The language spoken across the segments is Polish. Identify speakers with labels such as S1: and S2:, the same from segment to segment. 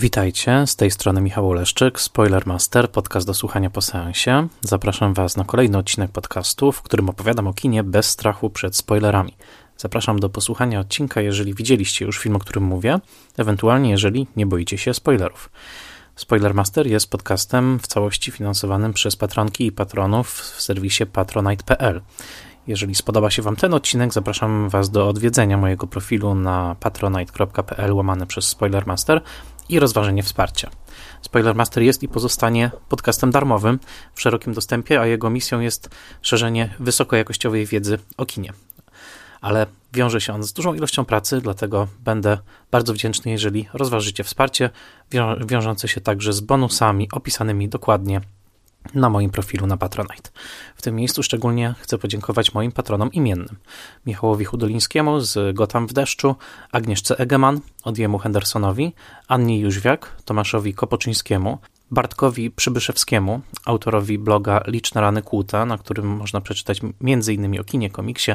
S1: Witajcie, z tej strony Michał Oleszczyk, Spoilermaster, podcast do słuchania po seansie. Zapraszam Was na kolejny odcinek podcastu, w którym opowiadam o kinie bez strachu przed spoilerami. Zapraszam do posłuchania odcinka, jeżeli widzieliście już film, o którym mówię, ewentualnie jeżeli nie boicie się spoilerów. Spoilermaster jest podcastem w całości finansowanym przez patronki i patronów w serwisie patronite.pl. Jeżeli spodoba się Wam ten odcinek, zapraszam Was do odwiedzenia mojego profilu na patronite.pl łamane przez Spoilermaster i rozważenie wsparcia. Spoilermaster jest i pozostanie podcastem darmowym w szerokim dostępie, a jego misją jest szerzenie wysokojakościowej wiedzy o kinie. Ale wiąże się on z dużą ilością pracy, dlatego będę bardzo wdzięczny, jeżeli rozważycie wsparcie, wiążące się także z bonusami opisanymi dokładnie na moim profilu na Patronite. W tym miejscu szczególnie chcę podziękować moim patronom imiennym. Michałowi Hudolińskiemu z Gotam w deszczu, Agnieszce Egeman, Odjemu Hendersonowi, Annie Jóźwiak, Tomaszowi Kopoczyńskiemu, Bartkowi Przybyszewskiemu, autorowi bloga Liczne Rany Kłuta, na którym można przeczytać m.in. o kinie, komiksie,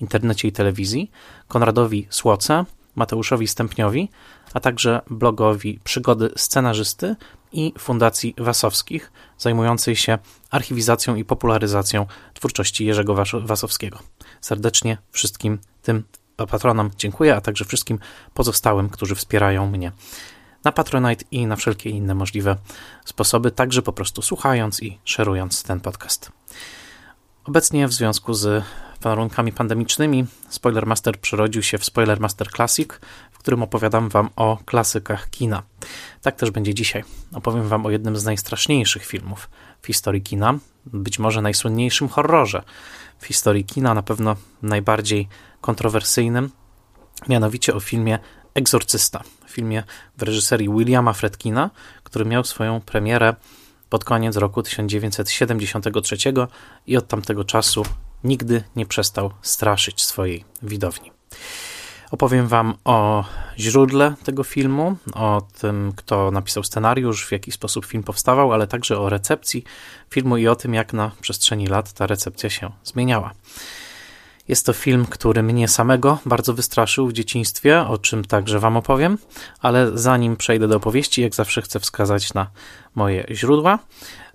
S1: internecie i telewizji, Konradowi Słoce, Mateuszowi Stępniowi, a także blogowi Przygody Scenarzysty i Fundacji Wasowskich, zajmującej się archiwizacją i popularyzacją twórczości Jerzego Wasowskiego. Serdecznie wszystkim tym patronom dziękuję, a także wszystkim pozostałym, którzy wspierają mnie na Patronite i na wszelkie inne możliwe sposoby, także po prostu słuchając i szerując ten podcast. Obecnie w związku z warunkami pandemicznymi Spoilermaster przerodził się w Spoilermaster Classic, w którym opowiadam Wam o klasykach kina. Tak też będzie dzisiaj. Opowiem Wam o jednym z najstraszniejszych filmów w historii kina, być może najsłynniejszym horrorze w historii kina, na pewno najbardziej kontrowersyjnym, mianowicie o filmie Egzorcysta, filmie w reżyserii Williama Fredkina, który miał swoją premierę pod koniec roku 1973 i od tamtego czasu nigdy nie przestał straszyć swojej widowni. Opowiem Wam o źródle tego filmu, o tym, kto napisał scenariusz, w jaki sposób film powstawał, ale także o recepcji filmu i o tym, jak na przestrzeni lat ta recepcja się zmieniała. Jest to film, który mnie samego bardzo wystraszył w dzieciństwie, o czym także Wam opowiem, ale zanim przejdę do opowieści, jak zawsze chcę wskazać na moje źródła.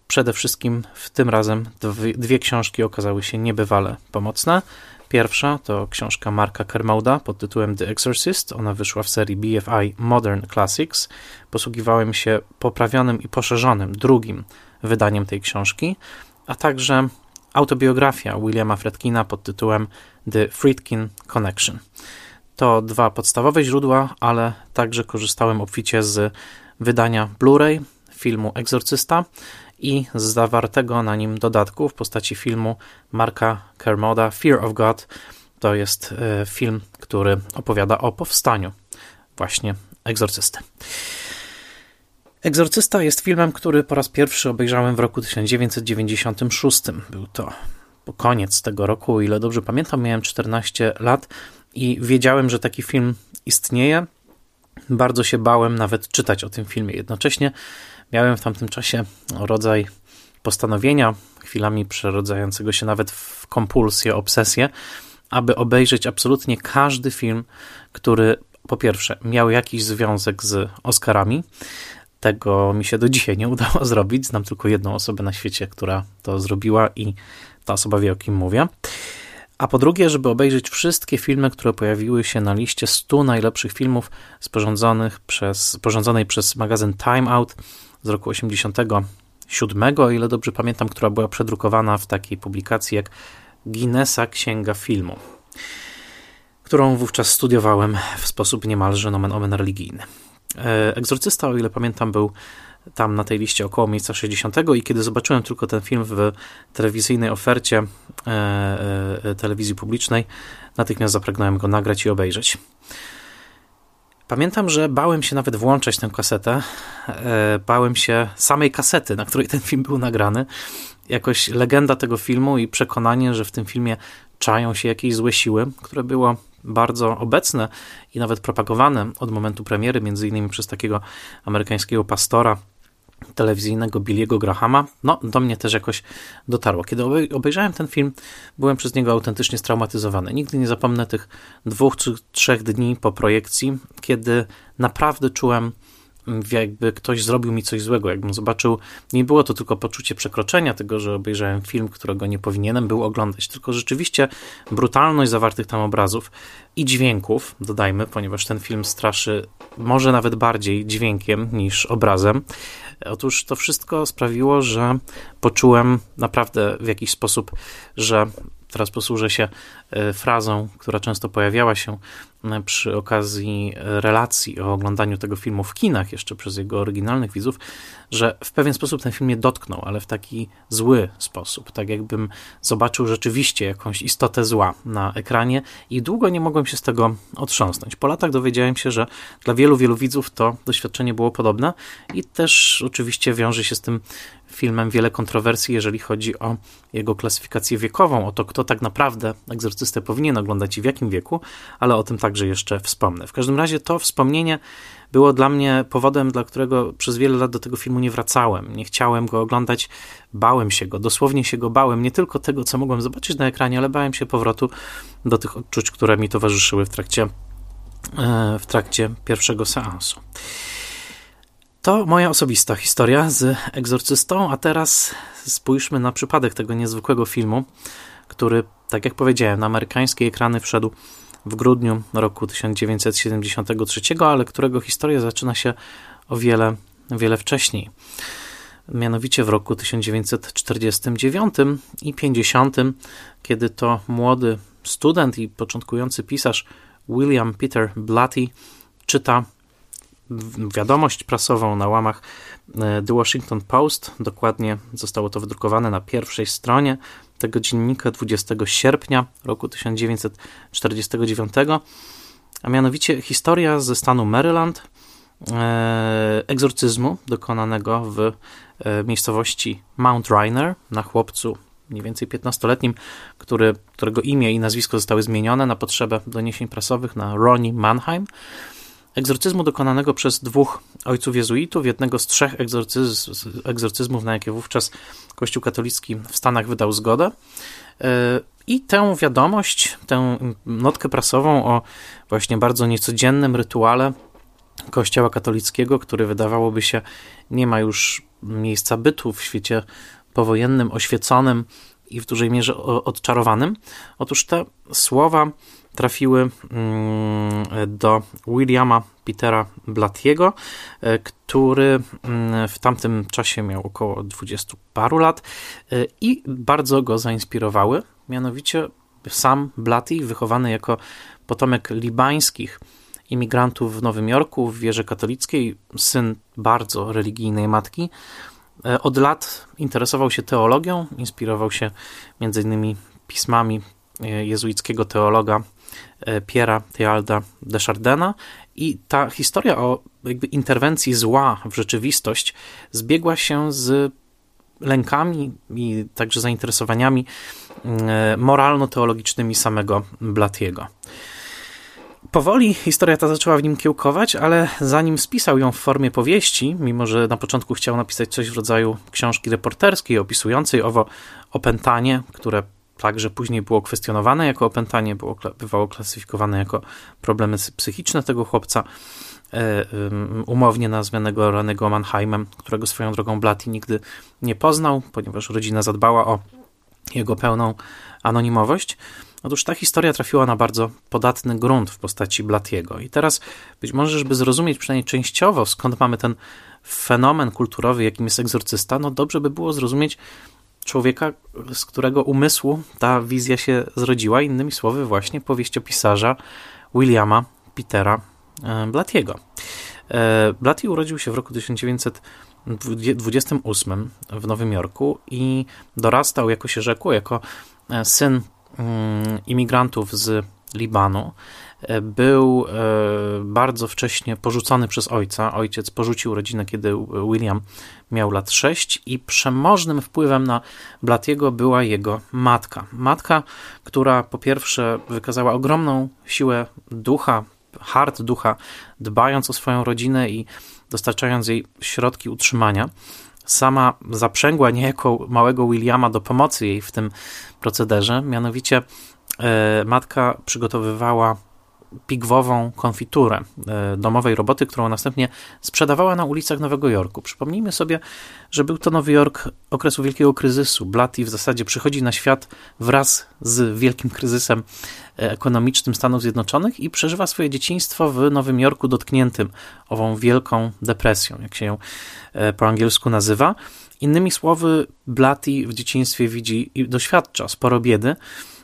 S1: Przede wszystkim w tym razem dwie, dwie książki okazały się niebywale pomocne. Pierwsza to książka Marka Kermouda pod tytułem The Exorcist. Ona wyszła w serii BFI Modern Classics. Posługiwałem się poprawionym i poszerzonym drugim wydaniem tej książki, a także autobiografia Williama Fredkina pod tytułem The Friedkin Connection. To dwa podstawowe źródła, ale także korzystałem obficie z wydania Blu-ray filmu Egzorcysta i z zawartego na nim dodatku w postaci filmu Marka Kermoda Fear of God. To jest e, film, który opowiada o powstaniu właśnie egzorcysty. Egzorcysta jest filmem, który po raz pierwszy obejrzałem w roku 1996. Był to koniec tego roku, ile dobrze pamiętam, miałem 14 lat i wiedziałem, że taki film istnieje. Bardzo się bałem nawet czytać o tym filmie. Jednocześnie miałem w tamtym czasie rodzaj postanowienia, chwilami przerodzającego się nawet w kompulsję, obsesję, aby obejrzeć absolutnie każdy film, który po pierwsze miał jakiś związek z Oscarami, tego mi się do dzisiaj nie udało zrobić. Znam tylko jedną osobę na świecie, która to zrobiła i ta osoba wie o kim mówię. A po drugie, żeby obejrzeć wszystkie filmy, które pojawiły się na liście 100 najlepszych filmów sporządzonych przez, sporządzonej przez magazyn Time Out z roku 87, o ile dobrze pamiętam, która była przedrukowana w takiej publikacji jak Guinnessa Księga Filmu, którą wówczas studiowałem w sposób niemalże nomen omen religijny. E, Egzorcysta, o ile pamiętam, był tam na tej liście około miejsca 60 i kiedy zobaczyłem tylko ten film w telewizyjnej ofercie e, e, telewizji publicznej, natychmiast zapragnąłem go nagrać i obejrzeć. Pamiętam, że bałem się nawet włączać tę kasetę. Bałem się samej kasety, na której ten film był nagrany. Jakoś legenda tego filmu i przekonanie, że w tym filmie czają się jakieś złe siły, które było bardzo obecne i nawet propagowane od momentu premiery, między innymi przez takiego amerykańskiego pastora telewizyjnego Billiego Grahama, no do mnie też jakoś dotarło. Kiedy obejrzałem ten film, byłem przez niego autentycznie straumatyzowany. Nigdy nie zapomnę tych dwóch czy trzech dni po projekcji, kiedy naprawdę czułem jakby ktoś zrobił mi coś złego, jakbym zobaczył, nie było to tylko poczucie przekroczenia tego, że obejrzałem film, którego nie powinienem był oglądać, tylko rzeczywiście brutalność zawartych tam obrazów i dźwięków, dodajmy, ponieważ ten film straszy może nawet bardziej dźwiękiem niż obrazem. Otóż to wszystko sprawiło, że poczułem naprawdę w jakiś sposób, że teraz posłużę się e, frazą, która często pojawiała się przy okazji e, relacji o oglądaniu tego filmu w kinach, jeszcze przez jego oryginalnych widzów, że w pewien sposób ten film mnie dotknął, ale w taki zły sposób. Tak jakbym zobaczył rzeczywiście jakąś istotę zła na ekranie i długo nie mogłem się z tego otrząsnąć. Po latach dowiedziałem się, że dla wielu, wielu widzów to doświadczenie było podobne i też oczywiście wiąże się z tym filmem wiele kontrowersji, jeżeli chodzi o jego klasyfikację wiekową, o to, kto tak naprawdę egzorcystę powinien oglądać i w jakim wieku, ale o tym także jeszcze wspomnę. W każdym razie to wspomnienie było dla mnie powodem, dla którego przez wiele lat do tego filmu nie wracałem. Nie chciałem go oglądać, bałem się go, dosłownie się go bałem, nie tylko tego, co mogłem zobaczyć na ekranie, ale bałem się powrotu do tych odczuć, które mi towarzyszyły w trakcie, e, w trakcie pierwszego seansu. To moja osobista historia z egzorcystą, a teraz spójrzmy na przypadek tego niezwykłego filmu, który, tak jak powiedziałem, na amerykańskie ekrany wszedł w grudniu roku 1973, ale którego historia zaczyna się o wiele, wiele wcześniej. Mianowicie w roku 1949 i 50, kiedy to młody student i początkujący pisarz William Peter Blatty czyta wiadomość prasową na łamach e, The Washington Post. Dokładnie zostało to wydrukowane na pierwszej stronie tego dziennika 20 sierpnia roku 1949, a mianowicie historia ze stanu Maryland, e, egzorcyzmu dokonanego w e, miejscowości Mount Rainer na chłopcu mniej więcej 15-letnim, który, którego imię i nazwisko zostały zmienione na potrzebę doniesień prasowych na Ronnie Mannheim egzorcyzmu dokonanego przez dwóch ojców jezuitów, jednego z trzech egzorcyz egzorcyzmów, na jakie wówczas Kościół katolicki w Stanach wydał zgodę. E, I tę wiadomość, tę notkę prasową o właśnie bardzo niecodziennym rytuale Kościoła katolickiego, który wydawałoby się nie ma już miejsca bytu w świecie powojennym, oświeconym i w dużej mierze odczarowanym. Otóż te słowa trafiły mm, do Williama Petera Blattiego, e, który mm, w tamtym czasie miał około 20 paru lat e, i bardzo go zainspirowały. Mianowicie sam Blatty, wychowany jako potomek libańskich imigrantów w Nowym Jorku w wierze katolickiej, syn bardzo religijnej matki, e, od lat interesował się teologią, inspirował się m.in. pismami jezuickiego teologa Piera Tealda de Chardena i ta historia o jakby interwencji zła w rzeczywistość zbiegła się z lękami i także zainteresowaniami e, moralno-teologicznymi samego Blatiego. Powoli historia ta zaczęła w nim kiełkować, ale zanim spisał ją w formie powieści, mimo że na początku chciał napisać coś w rodzaju książki reporterskiej opisującej owo opętanie, które Także później było kwestionowane jako opętanie, było, bywało klasyfikowane jako problemy psychiczne tego chłopca, e, umownie nazwanego Ranego Mannheimem, którego swoją drogą Blatty nigdy nie poznał, ponieważ rodzina zadbała o jego pełną anonimowość. Otóż ta historia trafiła na bardzo podatny grunt w postaci Blatiego. I teraz być może, żeby zrozumieć przynajmniej częściowo, skąd mamy ten fenomen kulturowy, jakim jest egzorcysta, no dobrze by było zrozumieć, człowieka, z którego umysłu ta wizja się zrodziła, innymi słowy właśnie powieściopisarza Williama Petera e, Blattiego. E, Blatty urodził się w roku 1928 w Nowym Jorku i dorastał, jako się rzekło, jako e, syn mm, imigrantów z Libanu był e, bardzo wcześnie porzucony przez ojca. Ojciec porzucił rodzinę, kiedy William miał lat 6 i przemożnym wpływem na Blatiego była jego matka. Matka, która po pierwsze wykazała ogromną siłę ducha, hart ducha, dbając o swoją rodzinę i dostarczając jej środki utrzymania. Sama zaprzęgła niejako małego Williama do pomocy jej w tym procederze, mianowicie e, matka przygotowywała pigwową konfiturę e, domowej roboty, którą następnie sprzedawała na ulicach Nowego Jorku. Przypomnijmy sobie, że był to Nowy Jork okresu wielkiego kryzysu. Blatty w zasadzie przychodzi na świat wraz z wielkim kryzysem e, ekonomicznym Stanów Zjednoczonych i przeżywa swoje dzieciństwo w Nowym Jorku dotkniętym ową wielką depresją, jak się ją e, po angielsku nazywa. Innymi słowy, Blatty w dzieciństwie widzi i doświadcza sporo biedy,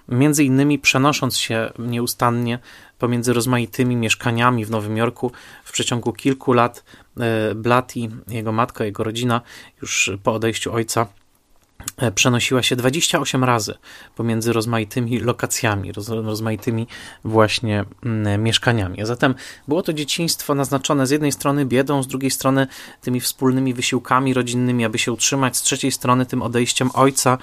S1: między innymi przenosząc się nieustannie pomiędzy rozmaitymi mieszkaniami w Nowym Jorku w przeciągu kilku lat. E, Blatty, jego matka, jego rodzina już po odejściu ojca e, przenosiła się 28 razy pomiędzy rozmaitymi lokacjami, rozmaitymi właśnie mm, mieszkaniami. A zatem było to dzieciństwo naznaczone z jednej strony biedą, z drugiej strony tymi wspólnymi wysiłkami rodzinnymi, aby się utrzymać, z trzeciej strony tym odejściem ojca,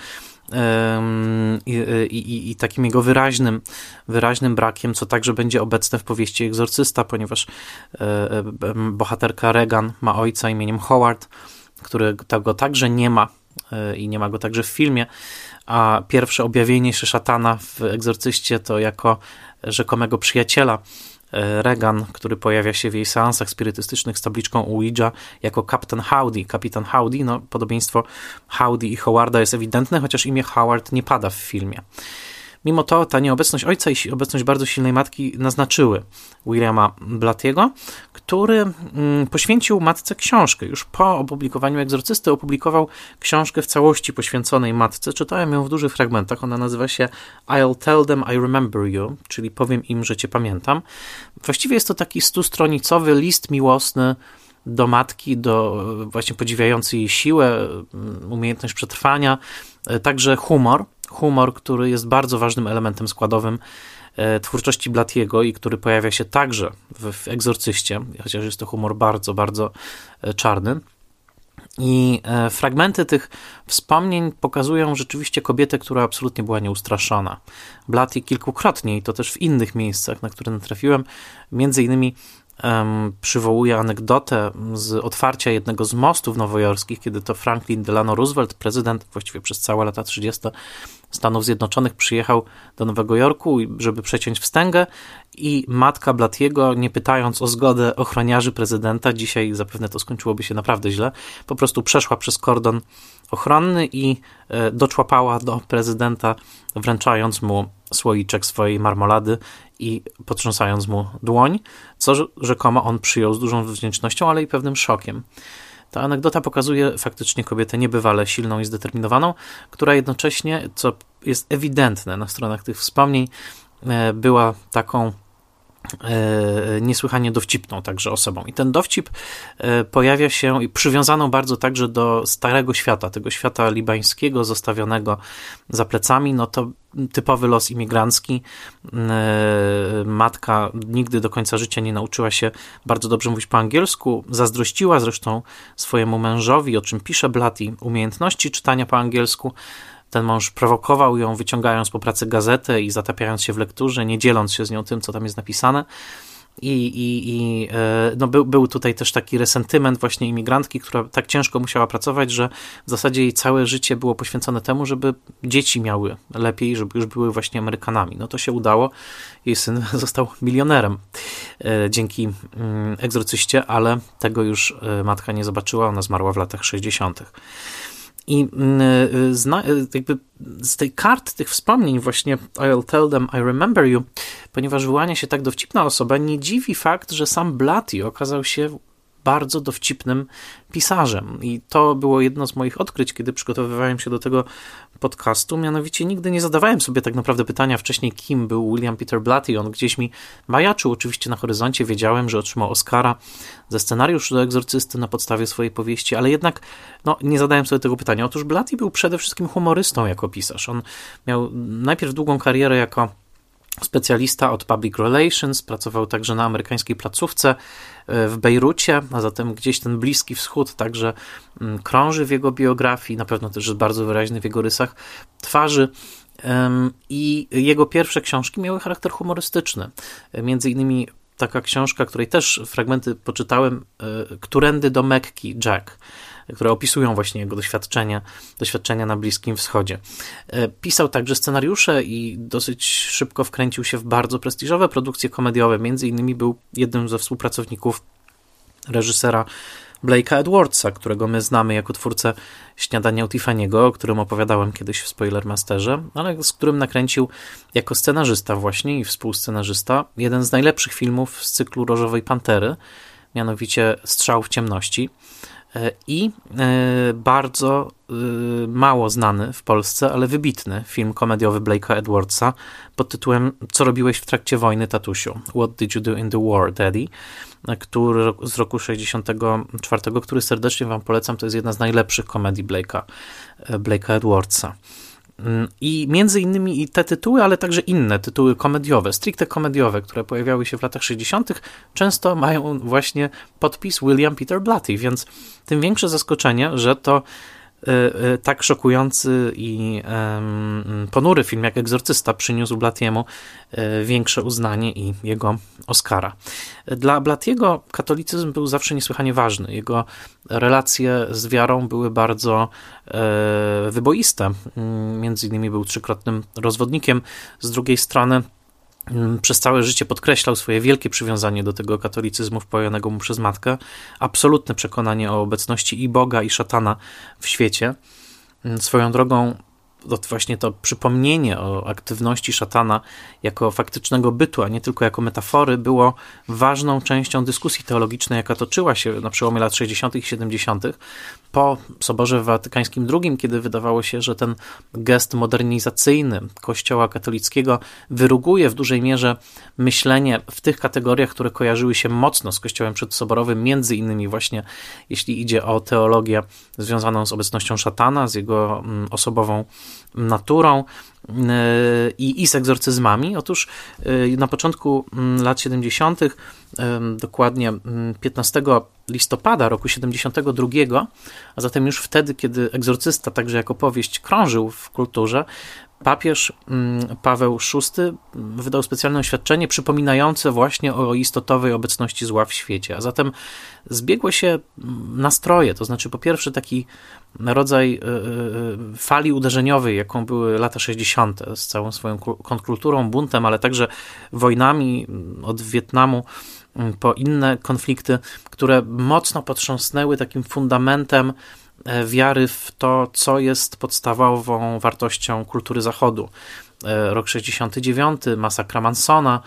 S1: i, i, i, takim jego wyraźnym, wyraźnym brakiem, co także będzie obecne w powieści Egzorcysta, ponieważ e, e, bohaterka Regan ma ojca imieniem Howard, którego także nie ma e, i nie ma go także w filmie, a pierwsze objawienie się szatana w Egzorcyście to jako rzekomego przyjaciela Regan, który pojawia się w jej seansach spirytystycznych z tabliczką Ouija jako kapitan Howdy. Kapitan Howdy, no podobieństwo Howdy i Howarda jest ewidentne, chociaż imię Howard nie pada w filmie. Mimo to ta nieobecność ojca i obecność bardzo silnej matki naznaczyły Williama Blattiego, który mm, poświęcił matce książkę. Już po opublikowaniu Egzorcysty opublikował książkę w całości poświęconej matce. Czytałem ją w dużych fragmentach. Ona nazywa się I'll tell them I remember you, czyli powiem im, że cię pamiętam. Właściwie jest to taki stustronicowy list miłosny do matki, do właśnie podziwiający jej siłę, mm, umiejętność przetrwania, e, także humor humor, który jest bardzo ważnym elementem składowym e, twórczości Blatiego i który pojawia się także w, w Egzorcyście, chociaż jest to humor bardzo, bardzo e, czarny. I e, fragmenty tych wspomnień pokazują rzeczywiście kobietę, która absolutnie była nieustraszona. Blatty kilkukrotnie, i to też w innych miejscach, na które natrafiłem, między innymi um, przywołuje anegdotę z otwarcia jednego z mostów nowojorskich, kiedy to Franklin Delano Roosevelt, prezydent właściwie przez całe lata 30. Stanów Zjednoczonych, przyjechał do Nowego Jorku, żeby przeciąć wstęgę i matka Blatiego, nie pytając o zgodę ochroniarzy prezydenta, dzisiaj zapewne to skończyłoby się naprawdę źle, po prostu przeszła przez kordon ochronny i e, doczłapała do prezydenta, wręczając mu słoiczek swojej marmolady i potrząsając mu dłoń, co rzekomo on przyjął z dużą wdzięcznością, ale i pewnym szokiem. Ta anegdota pokazuje faktycznie kobietę niebywale silną i zdeterminowaną, która jednocześnie, co jest ewidentne na stronach tych wspomnień, e, była taką niesłychanie dowcipną także osobą. I ten dowcip e, pojawia się i przywiązaną bardzo także do starego świata, tego świata libańskiego zostawionego za plecami, no to typowy los imigrancki. E, matka nigdy do końca życia nie nauczyła się bardzo dobrze mówić po angielsku, zazdrościła zresztą swojemu mężowi, o czym pisze Blatty, umiejętności czytania po angielsku, ten mąż prowokował ją, wyciągając po pracy gazetę i zatapiając się w lekturze, nie dzieląc się z nią tym, co tam jest napisane. I, i, i e, no był, był tutaj też taki resentyment właśnie imigrantki, która tak ciężko musiała pracować, że w zasadzie jej całe życie było poświęcone temu, żeby dzieci miały lepiej, żeby już były właśnie Amerykanami. No to się udało. Jej syn został milionerem e, dzięki mm, egzorcyście, ale tego już e, matka nie zobaczyła. Ona zmarła w latach 60. I mm, y, zna, y, jakby z tej kart tych wspomnień właśnie I'll tell them I remember you, ponieważ wyłania się tak dowcipna osoba, nie dziwi fakt, że sam Blatty okazał się bardzo dowcipnym pisarzem. I to było jedno z moich odkryć, kiedy przygotowywałem się do tego podcastu. Mianowicie nigdy nie zadawałem sobie tak naprawdę pytania wcześniej, kim był William Peter Blatty. On gdzieś mi majaczył oczywiście na horyzoncie. Wiedziałem, że otrzymał Oscara za scenariusz do Egzorcysty na podstawie swojej powieści, ale jednak no, nie zadałem sobie tego pytania. Otóż Blatty był przede wszystkim humorystą jako pisarz. On miał najpierw długą karierę jako specjalista od public relations, pracował także na amerykańskiej placówce e, w Bejrucie, a zatem gdzieś ten Bliski Wschód także mm, krąży w jego biografii, na pewno też jest bardzo wyraźny w jego rysach twarzy. I jego pierwsze książki miały charakter humorystyczny. E, między innymi taka książka, której też fragmenty poczytałem, Którędy do Mekki, Jack które opisują właśnie jego doświadczenia, doświadczenia na Bliskim Wschodzie. E, pisał także scenariusze i dosyć szybko wkręcił się w bardzo prestiżowe produkcje komediowe. Między innymi był jednym ze współpracowników reżysera Blake'a Edwardsa, którego my znamy jako twórcę Śniadania u Tiffany'ego, o którym opowiadałem kiedyś w Spoilermasterze, ale z którym nakręcił jako scenarzysta właśnie i współscenarzysta jeden z najlepszych filmów z cyklu Różowej Pantery, mianowicie Strzał w ciemności. E, i e, bardzo e, mało znany w Polsce, ale wybitny film komediowy Blake'a Edwardsa pod tytułem Co robiłeś w trakcie wojny, tatusiu? What did you do in the war, daddy? Który, z roku 64, który serdecznie wam polecam, to jest jedna z najlepszych komedii Blake'a, Blake'a Edwardsa. I między innymi te tytuły, ale także inne tytuły komediowe, stricte komediowe, które pojawiały się w latach 60., często mają właśnie podpis William Peter Blatty, więc tym większe zaskoczenie, że to tak szokujący i ponury film jak Egzorcysta przyniósł Blatiemu e, większe uznanie i jego Oscara. Dla Blatiego katolicyzm był zawsze niesłychanie ważny. Jego relacje z wiarą były bardzo wyboiste. Mm, między innymi był trzykrotnym rozwodnikiem. Z drugiej strony przez całe życie podkreślał swoje wielkie przywiązanie do tego katolicyzmu wpojonego mu przez matkę, absolutne przekonanie o obecności i Boga, i szatana w świecie. Mm, swoją drogą właśnie to przypomnienie o aktywności szatana jako faktycznego bytu, a nie tylko jako metafory, było ważną częścią dyskusji teologicznej, jaka toczyła się na przełomie lat 60. i 70. po Soborze Watykańskim II, kiedy wydawało się, że ten gest modernizacyjny Kościoła katolickiego wyruguje w dużej mierze myślenie w tych kategoriach, które kojarzyły się mocno z Kościołem przedsoborowym, między innymi właśnie jeśli idzie o teologię związaną z obecnością szatana, z jego mm, osobową naturą e, i, i z egzorcyzmami. Otóż e, na początku mm, lat 70., dokładnie 15 mm, listopada roku 72, a zatem już wtedy, kiedy egzorcysta, także jako powieść, krążył w kulturze, papież mm, Paweł VI wydał specjalne oświadczenie przypominające właśnie o istotowej obecności zła w świecie. A zatem zbiegły się nastroje, to znaczy po pierwsze taki rodzaj e, e, fali uderzeniowej, jaką były lata 60. z całą swoją kontrkulturą, buntem, ale także wojnami od Wietnamu po inne konflikty, które mocno potrząsnęły takim fundamentem e, wiary w to, co jest podstawową wartością kultury Zachodu. E, rok 69, masakra Mansona,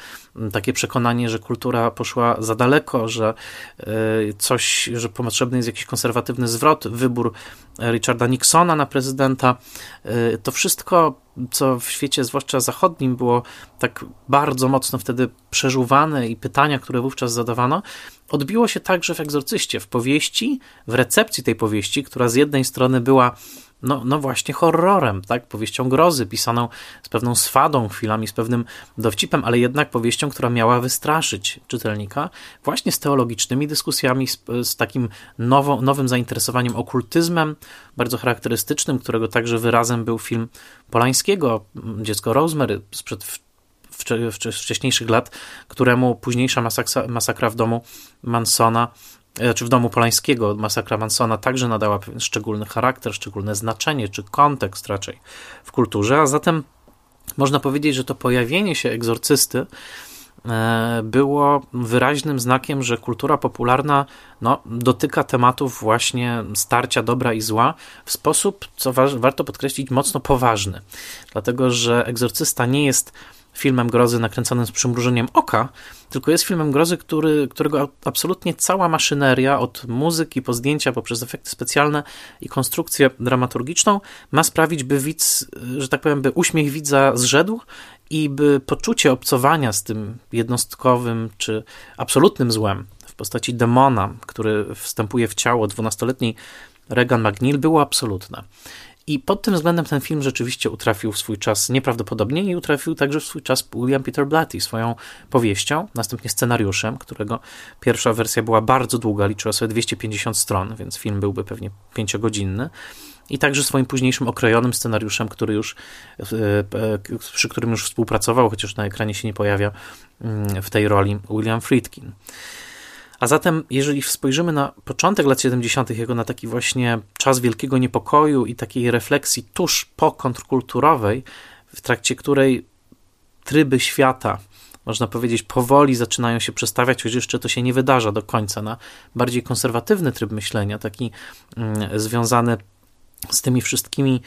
S1: takie przekonanie, że kultura poszła za daleko, że e, coś, że potrzebny jest jakiś konserwatywny zwrot, wybór Richarda Nixona na prezydenta. E, to wszystko, co w świecie, zwłaszcza zachodnim, było tak bardzo mocno wtedy przeżuwane i pytania, które wówczas zadawano, odbiło się także w egzorcyście, w powieści, w recepcji tej powieści, która z jednej strony była no, no właśnie horrorem, tak? Powieścią grozy, pisaną z pewną swadą chwilami, z pewnym dowcipem, ale jednak powieścią, która miała wystraszyć czytelnika, właśnie z teologicznymi dyskusjami, z, z takim nowo, nowym zainteresowaniem okultyzmem, bardzo charakterystycznym, którego także wyrazem był film Polańskiego, Dziecko Rosemary, sprzed wcześniejszych lat, któremu późniejsza masakra, masakra w domu Mansona Czy w domu Polańskiego masakra Mansona także nadała szczególny charakter, szczególne znaczenie, czy kontekst raczej w kulturze, a zatem można powiedzieć, że to pojawienie się egzorcysty e, było wyraźnym znakiem, że kultura popularna no, dotyka tematów właśnie starcia dobra i zła w sposób, co wa warto podkreślić, mocno poważny. Dlatego, że egzorcysta nie jest filmem grozy nakręconym z przymrużeniem oka, tylko jest filmem grozy, który, którego absolutnie cała maszyneria, od muzyki po zdjęcia, poprzez efekty specjalne i konstrukcję dramaturgiczną, ma sprawić, by widz, że tak powiem, by uśmiech widza zrzedł i by poczucie obcowania z tym jednostkowym czy absolutnym złem w postaci demona, który wstępuje w ciało dwunastoletniej Regan McNeil było absolutne. I pod tym względem ten film rzeczywiście utrafił w swój czas nieprawdopodobnie i utrafił także w swój czas William Peter Blatty swoją powieścią, następnie scenariuszem, którego pierwsza wersja była bardzo długa, liczyła sobie 250 stron, więc film byłby pewnie pięciogodzinny. i także swoim późniejszym okrojonym scenariuszem, który już, przy którym już współpracował, chociaż na ekranie się nie pojawia mm, w tej roli William Friedkin. A zatem, jeżeli spojrzymy na początek lat 70., jako na taki właśnie czas wielkiego niepokoju i takiej refleksji tuż po kontrkulturowej, w trakcie której tryby świata, można powiedzieć, powoli zaczynają się przestawiać, choć jeszcze to się nie wydarza do końca, na bardziej konserwatywny tryb myślenia, taki mm, związany z tymi wszystkimi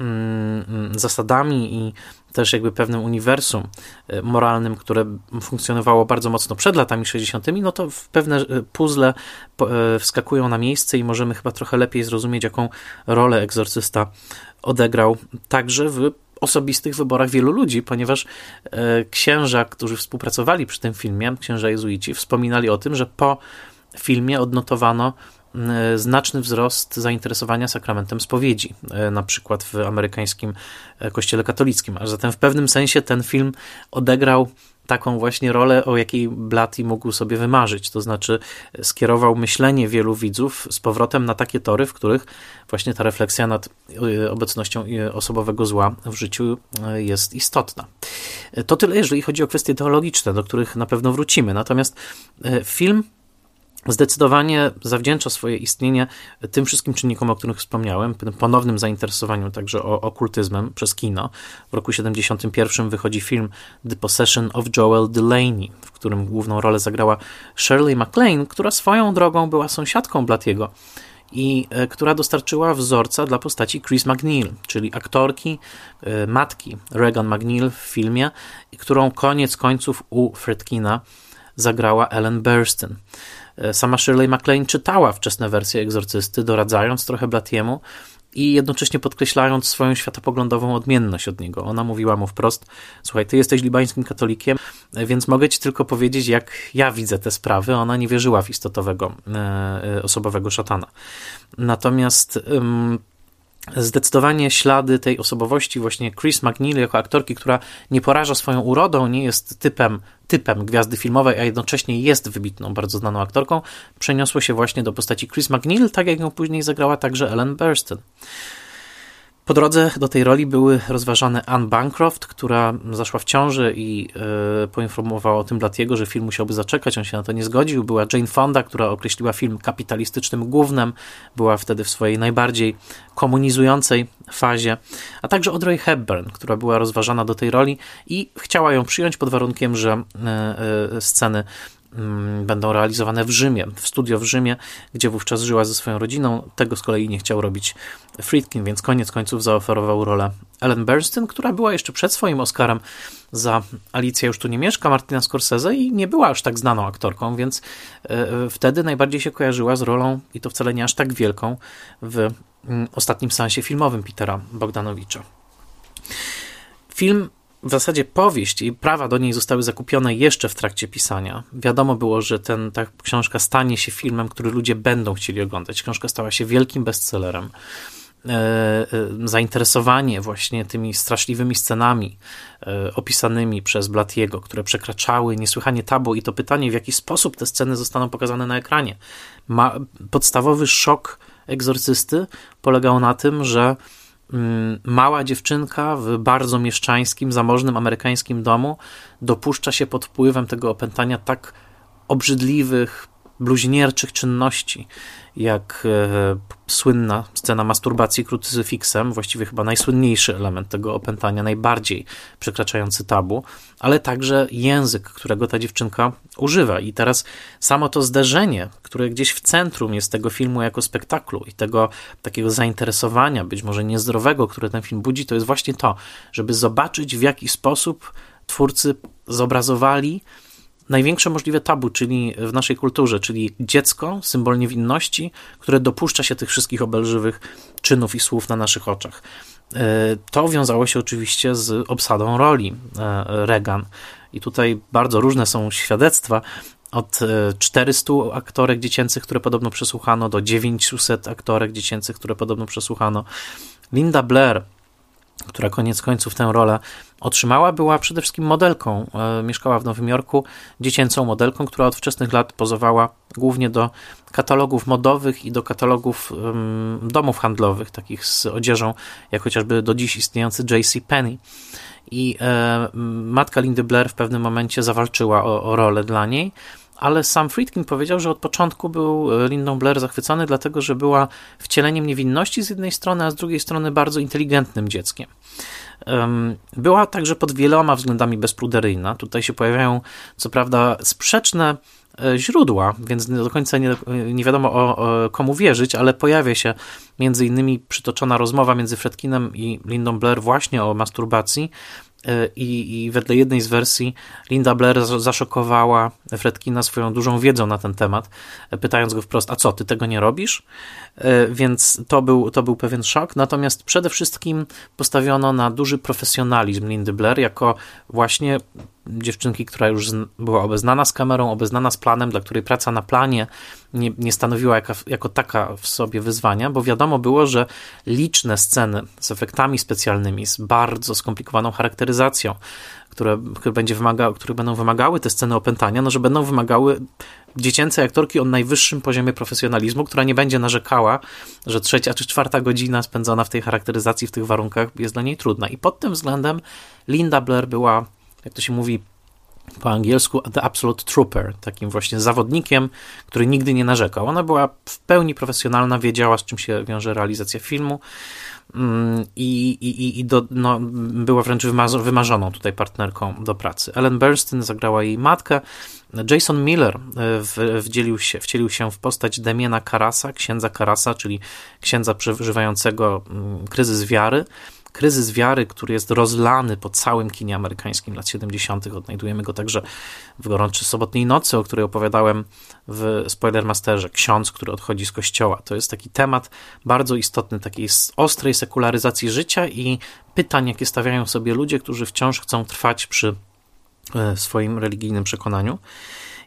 S1: mm, mm, zasadami i też jakby pewnym uniwersum e, moralnym, które funkcjonowało bardzo mocno przed latami 60., no to pewne e, puzzle e, wskakują na miejsce i możemy chyba trochę lepiej zrozumieć, jaką rolę egzorcysta odegrał także w osobistych wyborach wielu ludzi, ponieważ księża, którzy współpracowali przy tym filmie, księża jezuici, wspominali o tym, że po filmie odnotowano znaczny wzrost zainteresowania sakramentem spowiedzi, e, na przykład w amerykańskim e, kościele katolickim. A zatem w pewnym sensie ten film odegrał taką właśnie rolę, o jakiej Blatty mógł sobie wymarzyć. To znaczy skierował myślenie wielu widzów z powrotem na takie tory, w których właśnie ta refleksja nad obecnością osobowego zła w życiu jest istotna. To tyle, jeżeli chodzi o kwestie teologiczne, do których na pewno wrócimy. Natomiast film zdecydowanie zawdzięcza swoje istnienie tym wszystkim czynnikom, o których wspomniałem, ponownym zainteresowaniu także okultyzmem przez kino. W roku 71 wychodzi film The Possession of Joel Delaney, w którym główną rolę zagrała Shirley MacLaine, która swoją drogą była sąsiadką Blatiego i e, która dostarczyła wzorca dla postaci Chris McNeil, czyli aktorki e, matki Regan McNeil w filmie, którą koniec końców u Fredkina zagrała Ellen Burstyn. E, sama Shirley MacLaine czytała wczesne wersje Egzorcysty, doradzając trochę Blatiemu i jednocześnie podkreślając swoją światopoglądową odmienność od niego. Ona mówiła mu wprost: Słuchaj, ty jesteś libańskim katolikiem, więc mogę ci tylko powiedzieć, jak ja widzę te sprawy. Ona nie wierzyła w istotowego, e, e, osobowego szatana. Natomiast zdecydowanie ślady tej osobowości właśnie Chris McNeil jako aktorki, która nie poraża swoją urodą, nie jest typem, typem gwiazdy filmowej, a jednocześnie jest wybitną, bardzo znaną aktorką, przeniosło się właśnie do postaci Chris McNeil, tak jak ją później zagrała także Ellen Burstyn. Po drodze do tej roli były rozważane Anne Bancroft, która zaszła w ciąży i yy, poinformowała o tym Blatiego, że film musiałby zaczekać, on się na to nie zgodził. Była Jane Fonda, która określiła film kapitalistycznym głównym, była wtedy w swojej najbardziej komunizującej fazie, a także Audrey Hepburn, która była rozważana do tej roli i chciała ją przyjąć pod warunkiem, że yy, yy, sceny będą realizowane w Rzymie, w studio w Rzymie, gdzie wówczas żyła ze swoją rodziną. Tego z kolei nie chciał robić Friedkin, więc koniec końców zaoferował rolę Ellen Bernstein, która była jeszcze przed swoim Oscarem za Alicja już tu nie mieszka, Martina Scorsese i nie była aż tak znaną aktorką, więc e, wtedy najbardziej się kojarzyła z rolą, i to wcale nie aż tak wielką, w mm, ostatnim sensie filmowym Petera Bogdanowicza. Film w zasadzie powieść i prawa do niej zostały zakupione jeszcze w trakcie pisania. Wiadomo było, że ten, ta książka stanie się filmem, który ludzie będą chcieli oglądać. Książka stała się wielkim bestsellerem. E, e, zainteresowanie właśnie tymi straszliwymi scenami e, opisanymi przez Blatiego, które przekraczały niesłychanie tabu i to pytanie, w jaki sposób te sceny zostaną pokazane na ekranie. Ma, podstawowy szok egzorcysty polegał na tym, że mała dziewczynka w bardzo mieszczańskim, zamożnym amerykańskim domu dopuszcza się pod wpływem tego opętania tak obrzydliwych, bluźnierczych czynności, jak e, słynna scena masturbacji krucyfiksem, właściwie chyba najsłynniejszy element tego opętania, najbardziej przekraczający tabu, ale także język, którego ta dziewczynka używa. I teraz samo to zderzenie, które gdzieś w centrum jest tego filmu jako spektaklu i tego takiego zainteresowania, być może niezdrowego, które ten film budzi, to jest właśnie to, żeby zobaczyć w jaki sposób twórcy zobrazowali największe możliwe tabu, czyli w naszej kulturze, czyli dziecko, symbol niewinności, które dopuszcza się tych wszystkich obelżywych czynów i słów na naszych oczach. E, to wiązało się oczywiście z obsadą roli e, Regan. I tutaj bardzo różne są świadectwa, od 400 e, aktorek dziecięcych, które podobno przesłuchano, do 900 aktorek dziecięcych, które podobno przesłuchano. Linda Blair, która koniec końców tę rolę otrzymała, była przede wszystkim modelką. E, mieszkała w Nowym Jorku, dziecięcą modelką, która od wczesnych lat pozowała głównie do katalogów modowych i do katalogów domów handlowych, takich z odzieżą, jak chociażby do dziś istniejący J.C. Penney. I e, matka Lindy Blair w pewnym momencie zawalczyła o, o rolę dla niej ale sam Friedkin powiedział, że od początku był e, Lindą Blair zachwycony, dlatego że była wcieleniem niewinności z jednej strony, a z drugiej strony bardzo inteligentnym dzieckiem. Była także pod wieloma względami bezpruderyjna. Tutaj się pojawiają, co prawda, sprzeczne e, źródła, więc do końca nie, nie wiadomo o, o, komu wierzyć, ale pojawia się między innymi przytoczona rozmowa między Fredkinem i Lindą Blair właśnie o masturbacji, I, I wedle jednej z wersji Linda Blair zaszokowała Fredkina swoją dużą wiedzą na ten temat, e, pytając go wprost, a co, ty tego nie robisz? E, więc to był, to był pewien szok. Natomiast przede wszystkim postawiono na duży profesjonalizm Lindy Blair jako właśnie dziewczynki, która już była obeznana z kamerą, obeznana z planem, dla której praca na planie nie, nie stanowiła jako, jako taka w sobie wyzwania, bo wiadomo było, że liczne sceny z efektami specjalnymi, z bardzo skomplikowaną charakteryzacją, które, które, będzie wymaga, które będą wymagały te sceny opętania, no że będą wymagały dziecięcej aktorki o najwyższym poziomie profesjonalizmu, która nie będzie narzekała, że trzecia czy czwarta godzina spędzona w tej charakteryzacji, w tych warunkach jest dla niej trudna. I pod tym względem Linda Blair była jak to się mówi po angielsku, The Absolute Trooper, takim właśnie zawodnikiem, który nigdy nie narzekał. Ona była w pełni profesjonalna, wiedziała, z czym się wiąże realizacja filmu mm, i, i, i do, no, była wręcz wymarzoną tutaj partnerką do pracy. Ellen Bernstein zagrała jej matkę. Jason Miller e, wdzielił się, wcielił się w postać Demiena Karasa, księdza Karasa, czyli księdza przeżywającego mm, kryzys wiary kryzys wiary, który jest rozlany po całym kinie amerykańskim lat 70. Odnajdujemy go także w Gorączej Sobotniej Nocy, o której opowiadałem w Spoilermasterze. Ksiądz, który odchodzi z kościoła. To jest taki temat bardzo istotny, takiej ostrej sekularyzacji życia i pytań, jakie stawiają sobie ludzie, którzy wciąż chcą trwać przy e, swoim religijnym przekonaniu.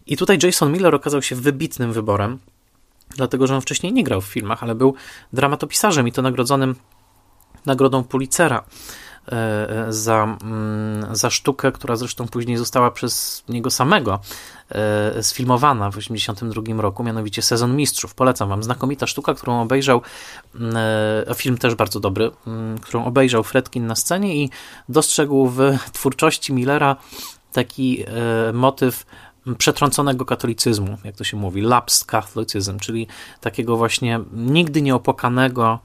S1: I tutaj Jason Miller okazał się wybitnym wyborem, dlatego że on wcześniej nie grał w filmach, ale był dramatopisarzem i to nagrodzonym nagrodą Pulitzera e, e, za, mm, za sztukę, która zresztą później została przez niego samego e, sfilmowana w 1982 roku, mianowicie Sezon Mistrzów. Polecam wam. Znakomita sztuka, którą obejrzał, film też bardzo dobry, mm, którą obejrzał Fredkin na scenie i dostrzegł w twórczości Millera taki motyw przetrąconego katolicyzmu, jak to się mówi, lapsed Catholicism, czyli takiego właśnie nigdy nieopłakanego